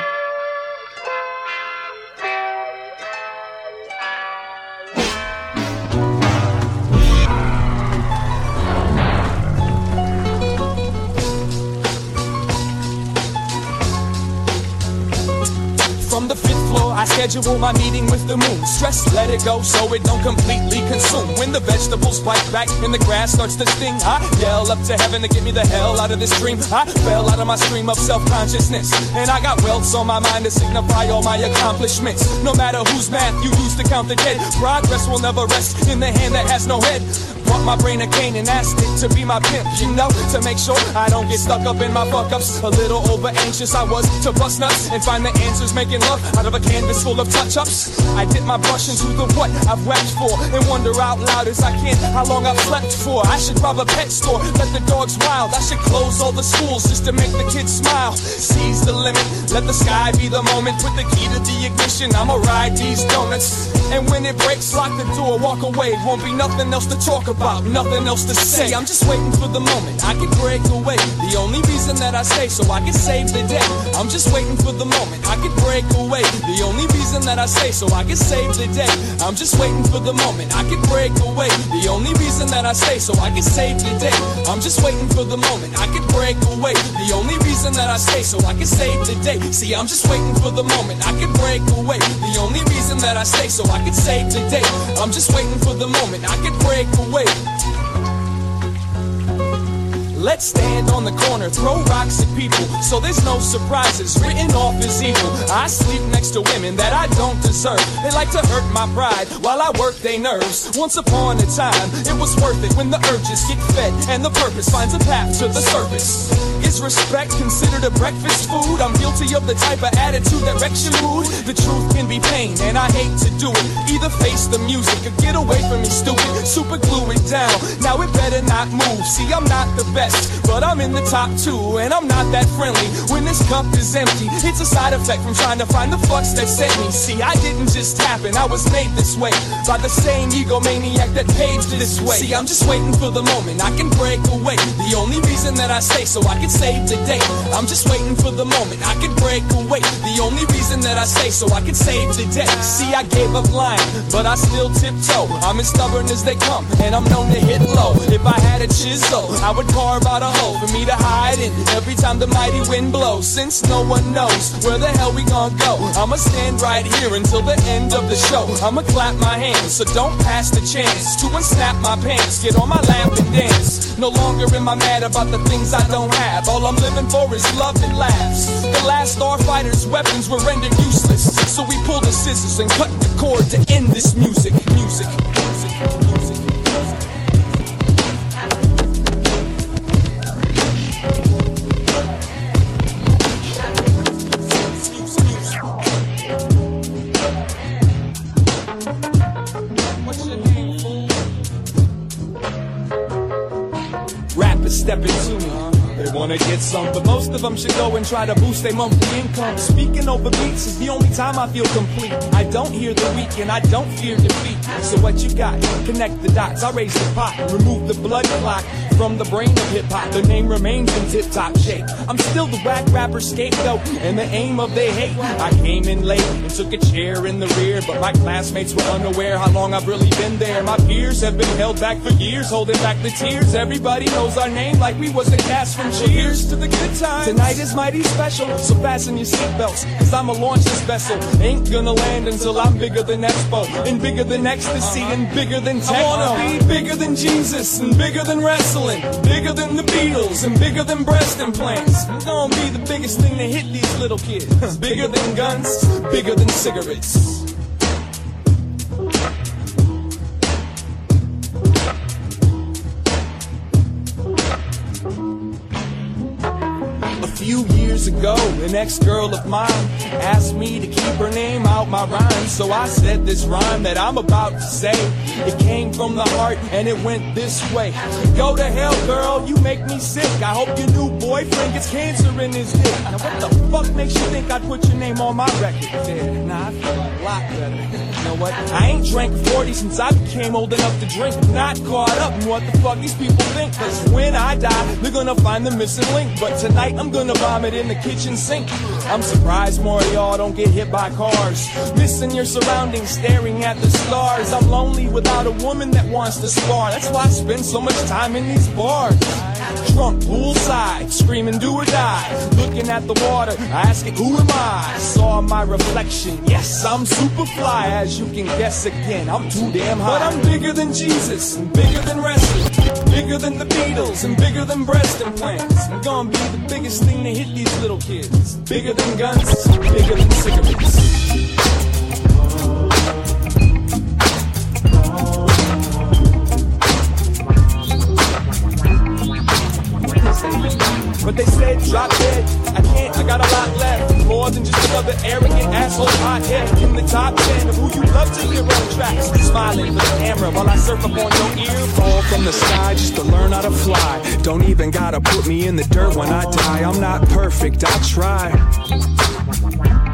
Schedule my meeting with the moon. Stress, let it go so it don't completely consume. When the vegetables bite back and the grass starts to sting, I yell up to heaven to get me the hell out of this dream. I fell out of my stream of self-consciousness. And I got welts on my mind to signify all my accomplishments. No matter whose math you use to count the dead, progress will never rest in the hand that has no head. Brought my brain a cane and asked it to be my pimp, you know, to make sure I don't get stuck up in my fuck ups. A little over anxious I was to bust nuts and find the answers making love out of a canvas full of touch ups. I dip my brush into the what I've wept for and wonder out loud as I can how long I've slept for. I should rob a pet store, let the dogs wild. I should close all the schools just to make the kids smile. Seize the limit, let the sky be the moment. Put the key to the ignition, I'ma ride these donuts. And when it breaks, lock the door, walk away. Won't be nothing else to talk about, nothing else to say. I'm just waiting for the moment I can break away. The only reason that I stay so I can save the day. I'm just waiting for the moment I can break away. The only reason that I stay so I can save the day. I'm just waiting for the moment I can break away. The only reason that I stay so I can save the day. I'm just waiting for the moment I can break away. The only reason that I stay so I can save the day. See, I'm just waiting for the moment I can break away. The only reason that I stay so I can save the day. I'm just waiting for the moment I can break away. Let's stand on the corner, throw rocks at people, so there's no surprises. Written off as evil. I sleep next to women that I don't deserve. They like to hurt my pride while I work their nerves. Once upon a time, it was worth it when the urges get fed and the purpose finds a path to the surface. Is respect considered a breakfast food? I'm guilty of the type of attitude that wrecks your mood. The truth can be pain, and I hate to do it. Either face the music or get away from me, stupid. Super glue it down. Now it better not move. See, I'm not the best. But I'm in the top two, and I'm not that friendly. When this cup is empty, it's a side effect from trying to find the fucks that sent me. See, I didn't just happen, I was made this way by the same egomaniac that paved this way. See, I'm just waiting for the moment I can break away. The only reason that I stay so I can save the day. I'm just waiting for the moment I can break away. The only reason that I stay so I can save the day. See, I gave up lying, but I still tiptoe. I'm as stubborn as they come, and I'm known to hit low. If I had a chisel, I would carve out a hole for me to hide in every time the mighty wind blows. Since no one knows where the hell we gon' go, I'ma stand right here until the end of the show. I'ma clap my hands, so don't pass the chance to unsnap my pants. Get on my lap and dance. No longer am I mad about the things I don't have. All I'm living for is love and laughs. The last starfighter's weapons were rendered useless, so we pulled the scissors and cut the cord to end this music. Music. music. Some, but most of them should go and try to boost their monthly income. Speaking over beats is the only time I feel complete. I don't hear the weak and I don't fear defeat. So what you got? Connect the dots. I raise the pot, remove the blood clot from the brain of hip hop. The name remains in tip top shape. I'm still the whack rapper scapegoat and the aim of their hate. I came in late and took a chair in the rear, but my classmates were unaware how long I've really been there. My peers have been held back for years, holding back the tears. Everybody knows our name like we was the cast from Cheers to the good times. Tonight is mighty special, so fasten your seatbelts, cause I'ma launch this vessel. Ain't gonna land until I'm bigger than Expo, and bigger than ecstasy, and bigger than techno. I wanna be bigger than Jesus, and bigger than wrestling, bigger than the Beatles, and bigger than breast implants. I'm gonna be the biggest thing to hit these little kids. Bigger than guns, bigger than cigarettes. Ago, an ex-girl of mine asked me to keep her name out my rhyme. So I said this rhyme that I'm about to say. It came from the heart and it went this way. Go to hell, girl, you make me sick. I hope your new boyfriend gets cancer in his dick. Now what the fuck makes you think I'd put your name on my record? Yeah, nah, I feel a lot better. You know what? I ain't drank 40 since I became old enough to drink. Not caught up in what the fuck these people think. Cause when I die, they're gonna find the missing link. But tonight I'm gonna vomit in the kitchen sink. I'm surprised more of y'all don't get hit by cars. Missing your surroundings, staring at the stars. I'm lonely without a woman that wants to spar. That's why I spend so much time in these bars. Drunk poolside, screaming do or die. Looking at the water, asking who am I? Saw my reflection. Yes, I'm super fly, as you can guess again. I'm too damn high. But I'm bigger than Jesus, and bigger than wrestling, bigger than the Beatles, and bigger than breast implants. I'm gonna be the biggest thing to hit these little kids. Bigger than guns, bigger than cigarettes. But they said drop dead. I can't, I got a lot left. More than just another arrogant asshole hothead in the top 10 of who you love to hear on tracks. Smiling for the camera while I surf up on your ear. Fall from the sky just to learn how to fly. Don't even gotta put me in the dirt when I die. I'm not perfect, I try.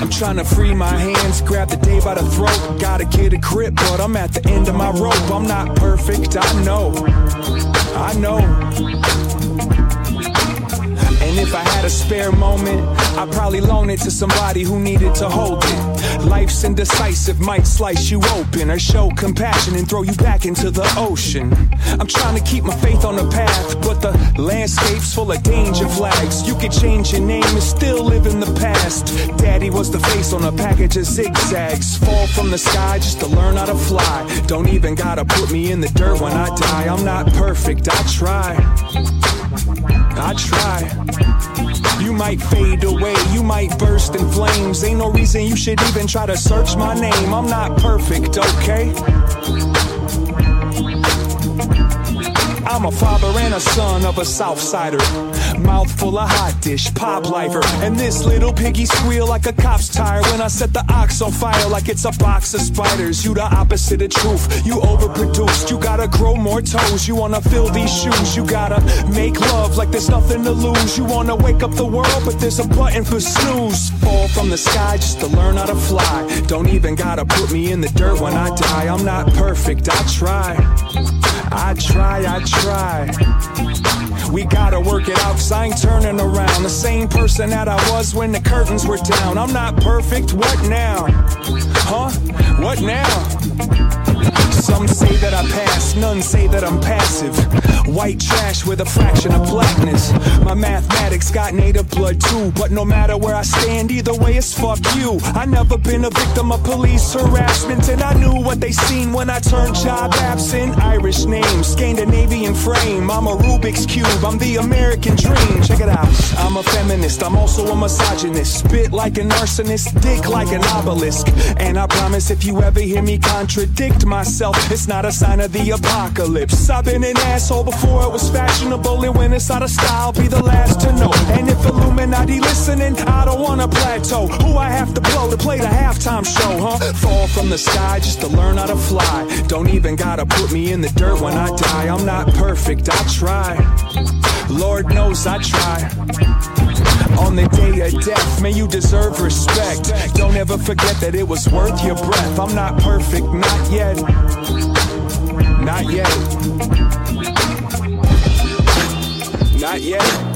I'm trying to free my hands, grab the day by the throat. Gotta get a grip, but I'm at the end of my rope. I'm not perfect, I know. I know. And if I had a spare moment, I'd probably loan it to somebody who needed to hold it. Life's indecisive, might slice you open or show compassion and throw you back into the ocean. I'm trying to keep my faith on the path, but the landscape's full of danger flags. You could change your name and still live in the past. Daddy was the face on a package of zigzags. Fall from the sky just to learn how to fly. Don't even gotta put me in the dirt when I die. I'm not perfect, I try. I try. You might fade away, you might burst in flames. Ain't no reason you should even try to search my name. I'm not perfect, okay? I'm a father and a son of a Southsider. Mouthful of hot dish, pop lifer. And this little piggy squeal like a cop's tire when I set the ox on fire like it's a box of spiders. You the opposite of truth. You overproduced. You gotta grow more toes. You wanna fill these shoes. You gotta make love like there's nothing to lose. You wanna wake up the world, but there's a button for snooze. Fall from the sky just to learn how to fly. Don't even gotta put me in the dirt when I die. I'm not perfect. I try. I try, I try. We gotta work it out, I ain't turning around. The same person that I was when the curtains were down. I'm not perfect, what now? Huh? What now? Some say that I pass, none say that I'm passive. White trash with a fraction of blackness. My mathematics got native blood too, but no matter where I stand, either way it's fuck you. I never been a victim of police harassment, and I knew what they seen when I turned job absent. Irish name, Scandinavian frame. I'm a Rubik's cube, I'm the American dream. Check it out. I'm a feminist, I'm also a misogynist. Spit like an arsonist, dick like an obelisk. And I promise if you ever hear me contradict myself, it's not a sign of the apocalypse. I've been an asshole before it was fashionable, and when it's out of style, be the last to know. And if Illuminati listening, I don't wanna plateau. Who I have to blow to play the halftime show, huh? Fall from the sky just to learn how to fly. Don't even gotta put me in the dirt when I die. I'm not perfect, I try. Lord knows I try. On the day of death, may you deserve respect. Don't ever forget that it was worth your breath. I'm not perfect, not yet. Not yet. Not yet.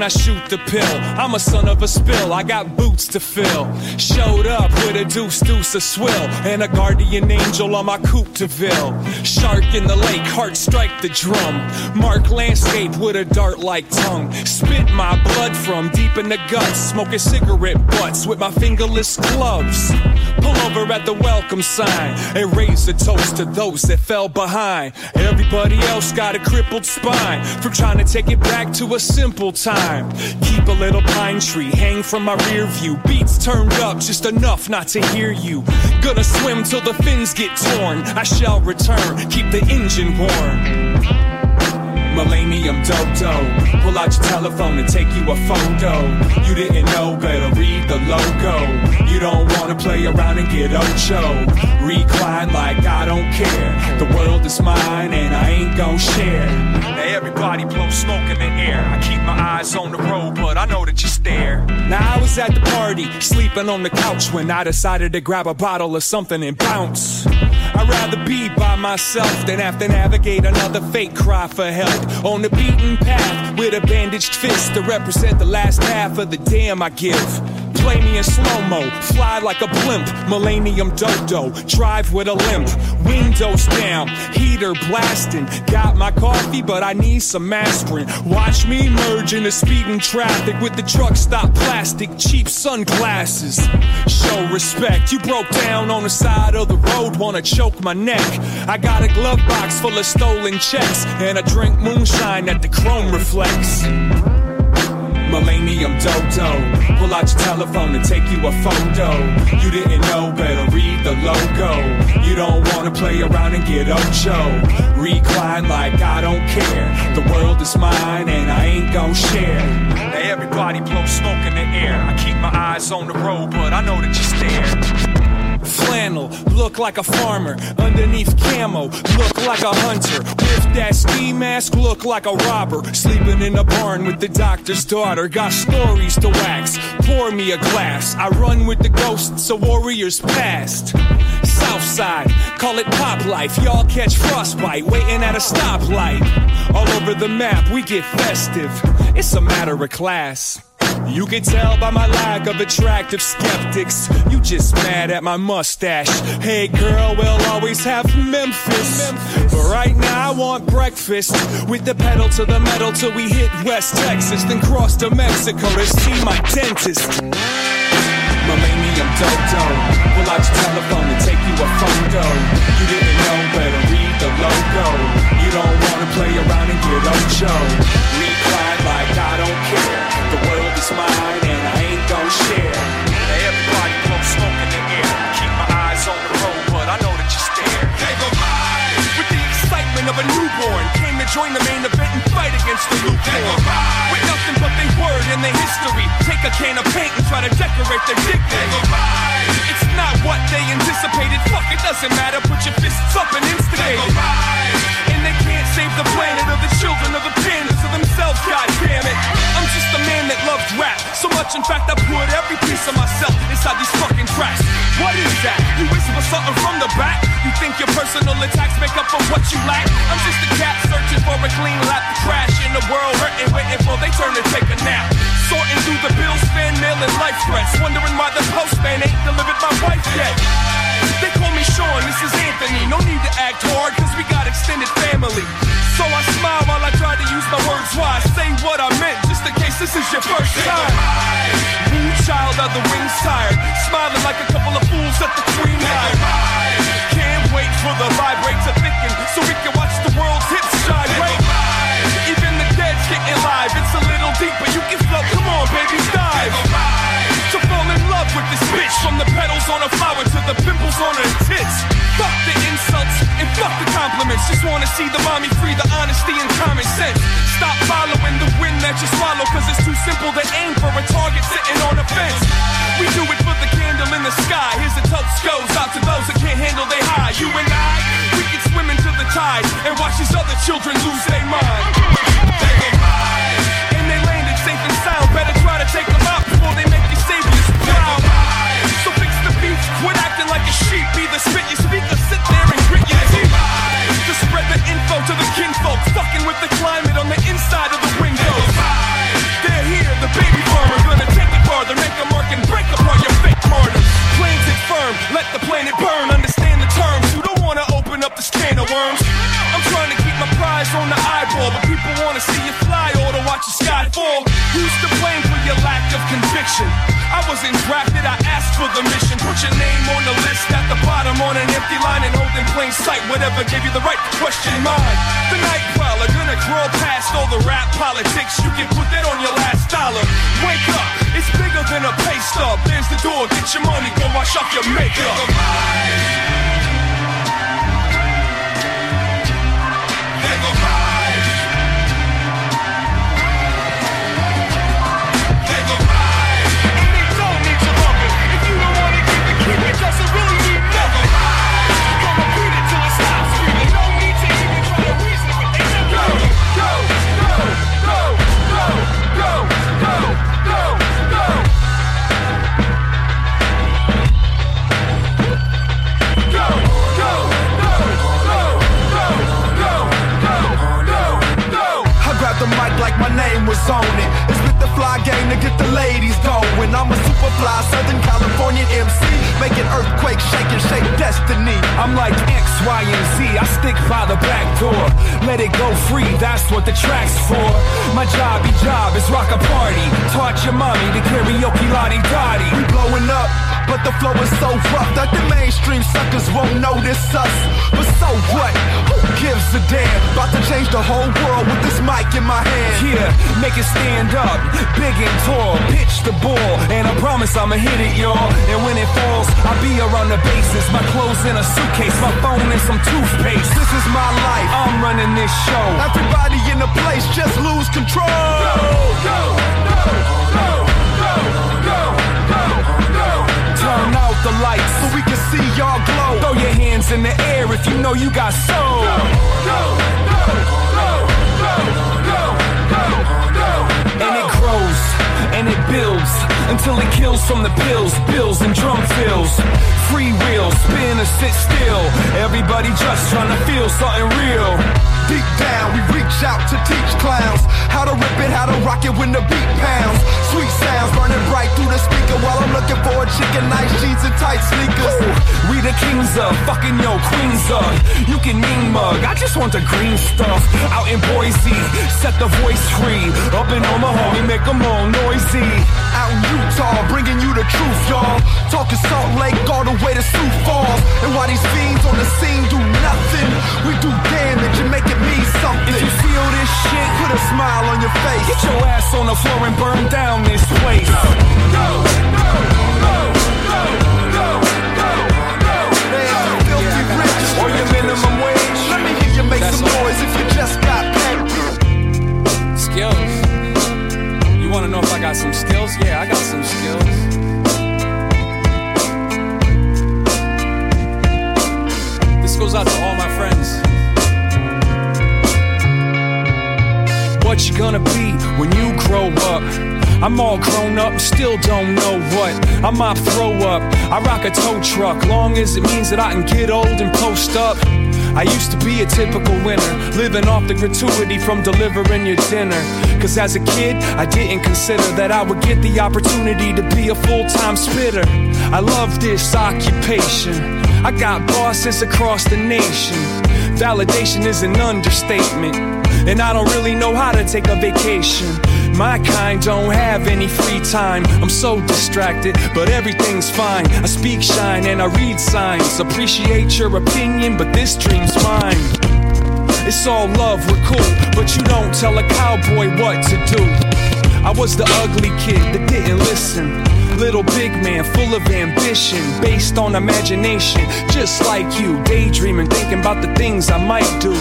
When I shoot the pill. I'm a son of a spill, I got boots to fill. Showed up with a deuce, deuce, a swill, and a guardian angel on my coupe to Ville. Shark in the lake, heart strike the drum. Mark landscape with a dart like tongue. Spit my blood from deep in the guts, smoking cigarette butts with my fingerless gloves. Pull over at the welcome sign and raise a toast to those that fell behind. Everybody else got a crippled spine from trying to take it back to a simple time. Keep a little pine tree hang from my rear view. Beats turned up just enough not to hear you. Gonna swim till the fins get torn. I shall return, keep the engine warm. Millennium Dodo. Pull out your telephone and take you a photo. You didn't know, better read the logo. You don't wanna play around and get ocho. Recline like I don't care. The world is mine and I ain't gon' share. Now everybody blow smoke in the air. I keep my eyes on the road, but I know that you stare. Now I was at the party, sleeping on the couch when I decided to grab a bottle of something and bounce. I'd rather be by myself than have to navigate another fake cry for help. On the beaten path with a bandaged fist to represent the last half of the damn I give. Play me in slow mo, fly like a blimp. Millennium dodo, drive with a limp. Windows down, heater blasting. Got my coffee, but I need some aspirin. Watch me merge into speeding traffic with the truck stop plastic, cheap sunglasses. Show respect, you broke down on the side of the road, wanna choke my neck. I got a glove box full of stolen checks, and I drink moonshine that the chrome reflects. Millennium Dodo. Pull out your telephone and take you a photo. You didn't know, better read the logo. You don't wanna play around and get ocho. Recline like I don't care. The world is mine and I ain't gon' share. Now everybody blow smoke in the air. I keep my eyes on the road, but I know that you stare. Flannel, look like a farmer. Underneath camo, look like a hunter. With that ski mask, look like a robber. Sleeping in a barn with the doctor's daughter. Got stories to wax. Pour me a glass. I run with the ghosts of warriors past. Southside, call it pop life. Y'all catch frostbite waiting at a stoplight. All over the map, we get festive. It's a matter of class. You can tell by my lack of attractive skeptics. You just mad at my mustache. Hey girl, we'll always have Memphis. But right now I want breakfast with the pedal to the metal till we hit West Texas, then cross to Mexico to see my dentist. Millennium Dodo. Pull out your telephone and take you a photo. You didn't know, better read the logo. You don't wanna play around and get Ocho. Reply like I don't care. Mine and I ain't gon' share. Now everybody blow smoke in the air. Keep my eyes on the road, but I know that you're scared. With the excitement of a newborn, came to join the main event and fight against the lukewarm. With nothing but their word and their history, take a can of paint and try to decorate their dignity. It's not what they anticipated. Fuck, it doesn't matter. Put your fists up and instigate it. And they can't save the planet or the children or the pandas damn it. I'm just a man that loves rap so much. In fact, I put every piece of myself inside these fucking tracks. What is that? You whisper something from the back? You think your personal attacks make up for what you lack? I'm just a cat searching for a clean lap to crash in the world, hurting, waiting for they turn to take a nap. Sorting through the bills, fan mail, and life threats. Wondering why the postman ain't delivered my wife yet. They call me Sean, this is Anthony. No need to act hard, cause we got extended family. So I smile while I try to use my words wise. Say what I meant, just in case this is your first time. Moon child of the wings tired. Smiling like a couple of fools at the Queen Hive. Can't wait for the vibrate to thicken so we can watch the world's hips gyrate. Even the dead's getting live. It's a little deep, but you can float. Come on, baby, dive. From the petals on a flower to the pimples on her tits. Fuck the insults and fuck the compliments. Just wanna see the mommy free, the honesty and common sense. Stop following the wind that you swallow, cause it's too simple to aim for a target sitting on a fence. We do it for the candle in the sky. Here's a toast goes out to those that can't handle they high. You and I, we can swim into the tide and watch these other children lose their mind. The mission. Put your name on the list at the bottom on an empty line and hold in plain sight whatever gave you the right to question mine. The night prowler gonna crawl past all the rap politics. You can put that on your last dollar. Wake up, it's bigger than a pay stub. There's the door, get your money, go wash off your makeup. On it. It's with the fly game to get the ladies going. I'm a super fly Southern Californian MC, making earthquakes shake and shake destiny. I'm like X, Y, and Z. I stick by the back door. Let it go free, that's what the track's for. My jobby job is rock a party. Taught your mommy to karaoke lottie dottie. We blowing up, but the flow is so rough that the mainstream suckers won't notice us. But so what? Who gives a damn? About to change the whole world with this mic in my hand. Yeah, make it stand up, big and tall. Pitch the ball, and I promise I'ma hit it, y'all. And when it falls, I'll be around the bases. My clothes in a suitcase, my phone and some toothpaste. This is my life. I'm running this show. Everybody in the place just lose control. Go, go, go, out the lights so we can see y'all glow. Throw your hands in the air if you know you got soul. Go, go, go, go, go, go, go, go. And it grows and it builds until he kills from the pills, bills, and drum fills. Free wheel, spin or sit still. Everybody just trying to feel something real. Deep down, we reach out to teach clowns how to rip it, how to rock it when the beat pounds. Sweet sounds burning bright through the speaker while I'm looking for a chicken, nice jeans and tight sneakers. We the kings of fucking yo queens of. You can mean mug, I just want the green stuff. Out in Boise, set the voice free. Up in Omaha, we make them all noisy. Out in Utah, bringing you the truth, y'all. Talking Salt Lake all the way to Sioux Falls. And while these fiends on the scene do nothing, we do damage and make it mean something. If you feel this shit, put a smile on your face. Get your ass on the floor and burn down this place. Go, go, go, go, go, go, go, go. Filthy rich. Or your minimum wage. Let me hear you make some noise if you just got paid. Skills. You wanna know if I got some skills? Yeah, I got some skills. This goes out to all my friends. What you gonna be when you grow up? I'm all grown up, still don't know what. I might throw up. I rock a tow truck, long as it means that I can get old and post up. I used to be a typical winner, living off the gratuity from delivering your dinner. Cause as a kid, I didn't consider that I would get the opportunity to be a full time spitter. I love this occupation. I got bosses across the nation. Validation is an understatement. And I don't really know how to take a vacation. My kind don't have any free time. I'm so distracted, but everything's fine. I speak shine and I read signs. Appreciate your opinion, but this dream's mine. It's all love, we're cool, but you don't tell a cowboy what to do. I was the ugly kid that didn't listen. Little big man, full of ambition, based on imagination. Just like you, daydreaming, thinking about the things I might do.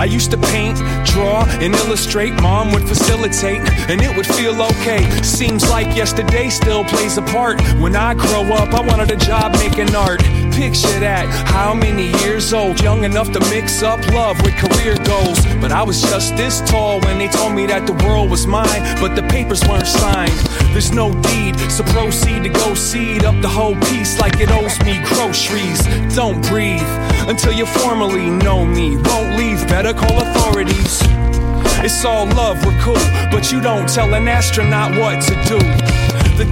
I used to paint, draw, and illustrate. Mom would facilitate, and it would feel okay. Seems like yesterday still plays a part. When I grow up, I wanted a job making art. Picture that, how many years old? Young enough to mix up love with career goals. But I was just this tall when they told me that the world was mine, but the papers weren't signed. There's no deed, so proceed to go seed up the whole piece like it owes me groceries. Don't breathe until you formally know me. Won't leave, better call authorities. It's all love, we're cool, but you don't tell an astronaut what to do. The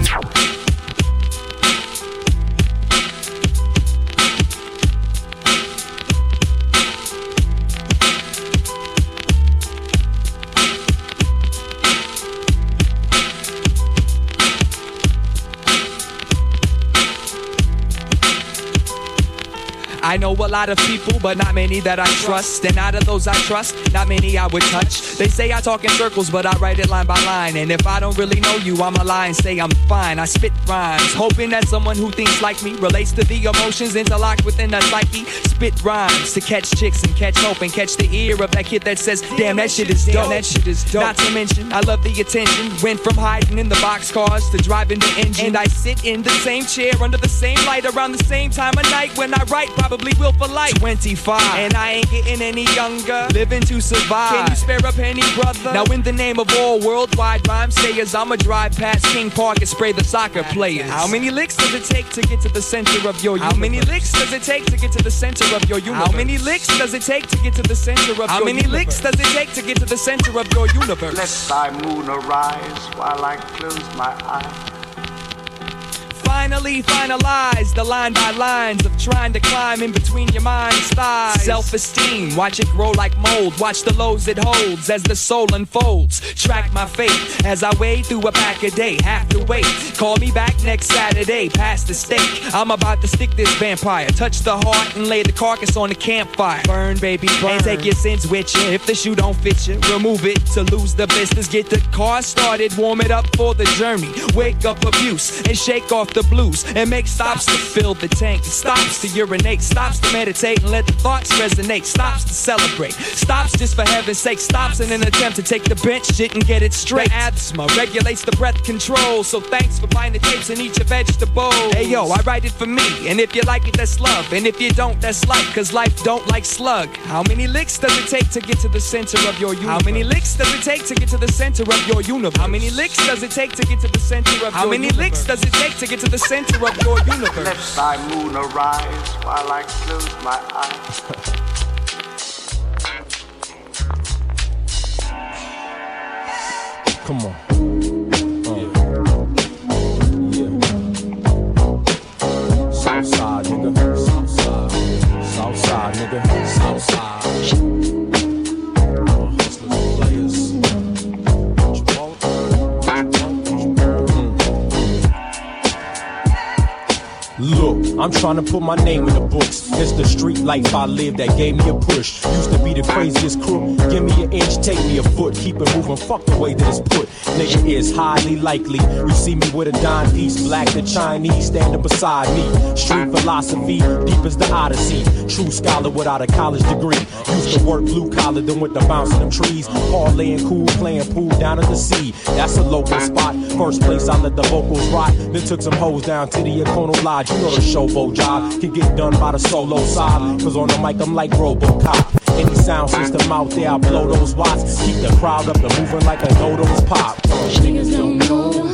know a lot of people, but not many that I trust. And out of those I trust, not many I would touch. They say I talk in circles, but I write it line by line. And if I don't really know you, I'ma lie and say I'm fine. I spit rhymes, hoping that someone who thinks like me relates to the emotions interlocked within the psyche. Spit rhymes to catch chicks and catch hope and catch the ear of that kid that says, Damn, that shit is dope. That shit is dope. Not to mention, I love the attention. Went from hiding in the boxcars to driving the engine. And I sit in the same chair under the same light around the same time of night when I write. Probably will for life. 25, and I ain't getting any younger. Living to survive. Can you spare a penny, brother? Now, in the name of all worldwide rhyme sayers, I'ma drive past King Park and spray the soccer players. How many licks does it take to get to the center of your universe? How many licks does it take to get to the center of your universe? How many licks does it take to get to the center of How your many universe? licks does it take to get to the center of your universe? Let thy moon arise while I close my eyes. Finally finalize the line by lines of trying to climb in between your mind's thighs. Self esteem, watch it grow like mold. Watch the lows it holds as the soul unfolds. Track my fate as I wade through a pack a day. Have to wait. Call me back next Saturday, past the stake. I'm about to stick this vampire. Touch the heart and lay the carcass on the campfire. Burn, baby, burn. And take your sins with you. If the shoe don't fit you, remove it to lose the business. Get the car started, warm it up for the journey. Wake up abuse and shake off the the blues and make stops to fill the tank. Stops to urinate, stops to meditate and let the thoughts resonate. Stops to celebrate, stops just for heaven's sake. Stops in an attempt to take the bench shit and get it straight. Asthma regulates the breath control. So thanks for buying the tapes and eat your vegetables. Hey yo, I write it for me, and if you like it, that's love. And if you don't, that's life, cause life don't like slug. How many licks does it take to get to the center of your universe? How many licks does it take to get to the center of your universe? How many licks does it take to get to the center of How your many licks does it take to get to the center of your universe? Let thy moon arise while I close my eyes. Come on. I'm trying to put my name in the books. It's the street life I live that gave me a push. Used to be the craziest crook. Give me an inch, take me a foot. Keep it moving, fuck the way that it's put. Nigga is highly likely. You see me with a dime piece, black the Chinese standing beside me. Street philosophy, deep as the Odyssey. True scholar without a college degree. Used to work blue collar, then with the bounce of them trees. Parlaying cool, playing pool down at the sea. That's a local spot. First place I let the vocals rock. Then took some hoes down to the Econo Lodge. You know the showboat job can get done by the solo side. Cause on the mic I'm like Robocop. Any sound system out there, I blow those watts. Keep the crowd up and moving like a no-dos pop. Niggas don't know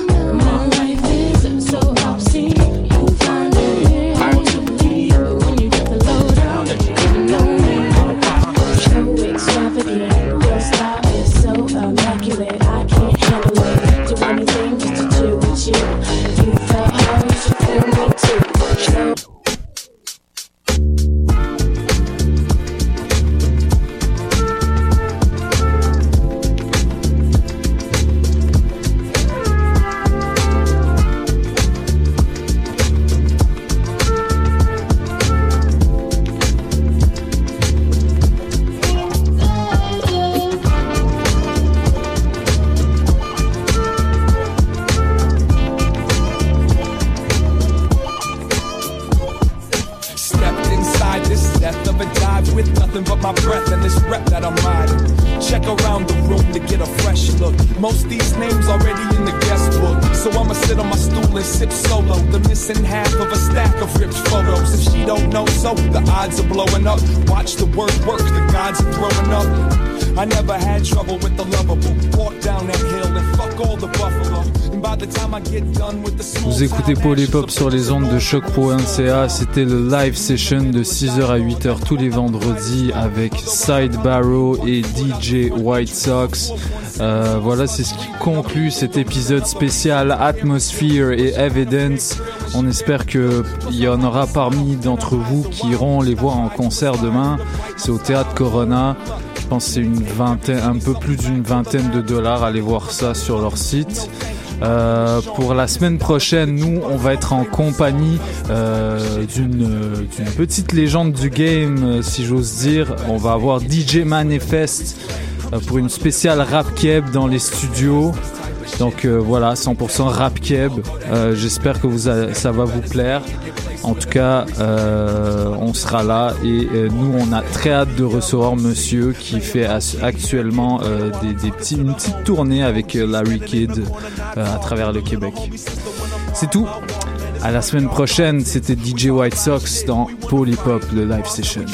Hop sur les ondes de choc.ca. C'était le live session de 6h à 8h tous les vendredis avec Side Barrow et DJ White Sox. Euh, voilà, c'est ce qui conclut cet épisode spécial Atmosphere et Evidence. On espère qu'il y en aura parmi d'entre vous qui iront les voir en concert demain. C'est au théâtre Corona. Je pense que c'est une vingtaine, un peu plus d'une vingtaine de dollars. Allez voir ça sur leur site. Euh, pour la semaine prochaine, nous, on va être en compagnie euh, d'une petite légende du game, si j'ose dire. On va avoir DJ Manifest euh, pour une spéciale rap keb dans les studios. Donc voilà, 100% rap keb. J'espère que vous ça va vous plaire. En tout cas, euh, on sera là et euh, nous, on a très hâte de recevoir Monsieur qui fait actuellement euh, des, une petite tournée avec Larry Kidd à travers le Québec. C'est tout. À la semaine prochaine, c'était DJ White Sox dans Hop, le live session.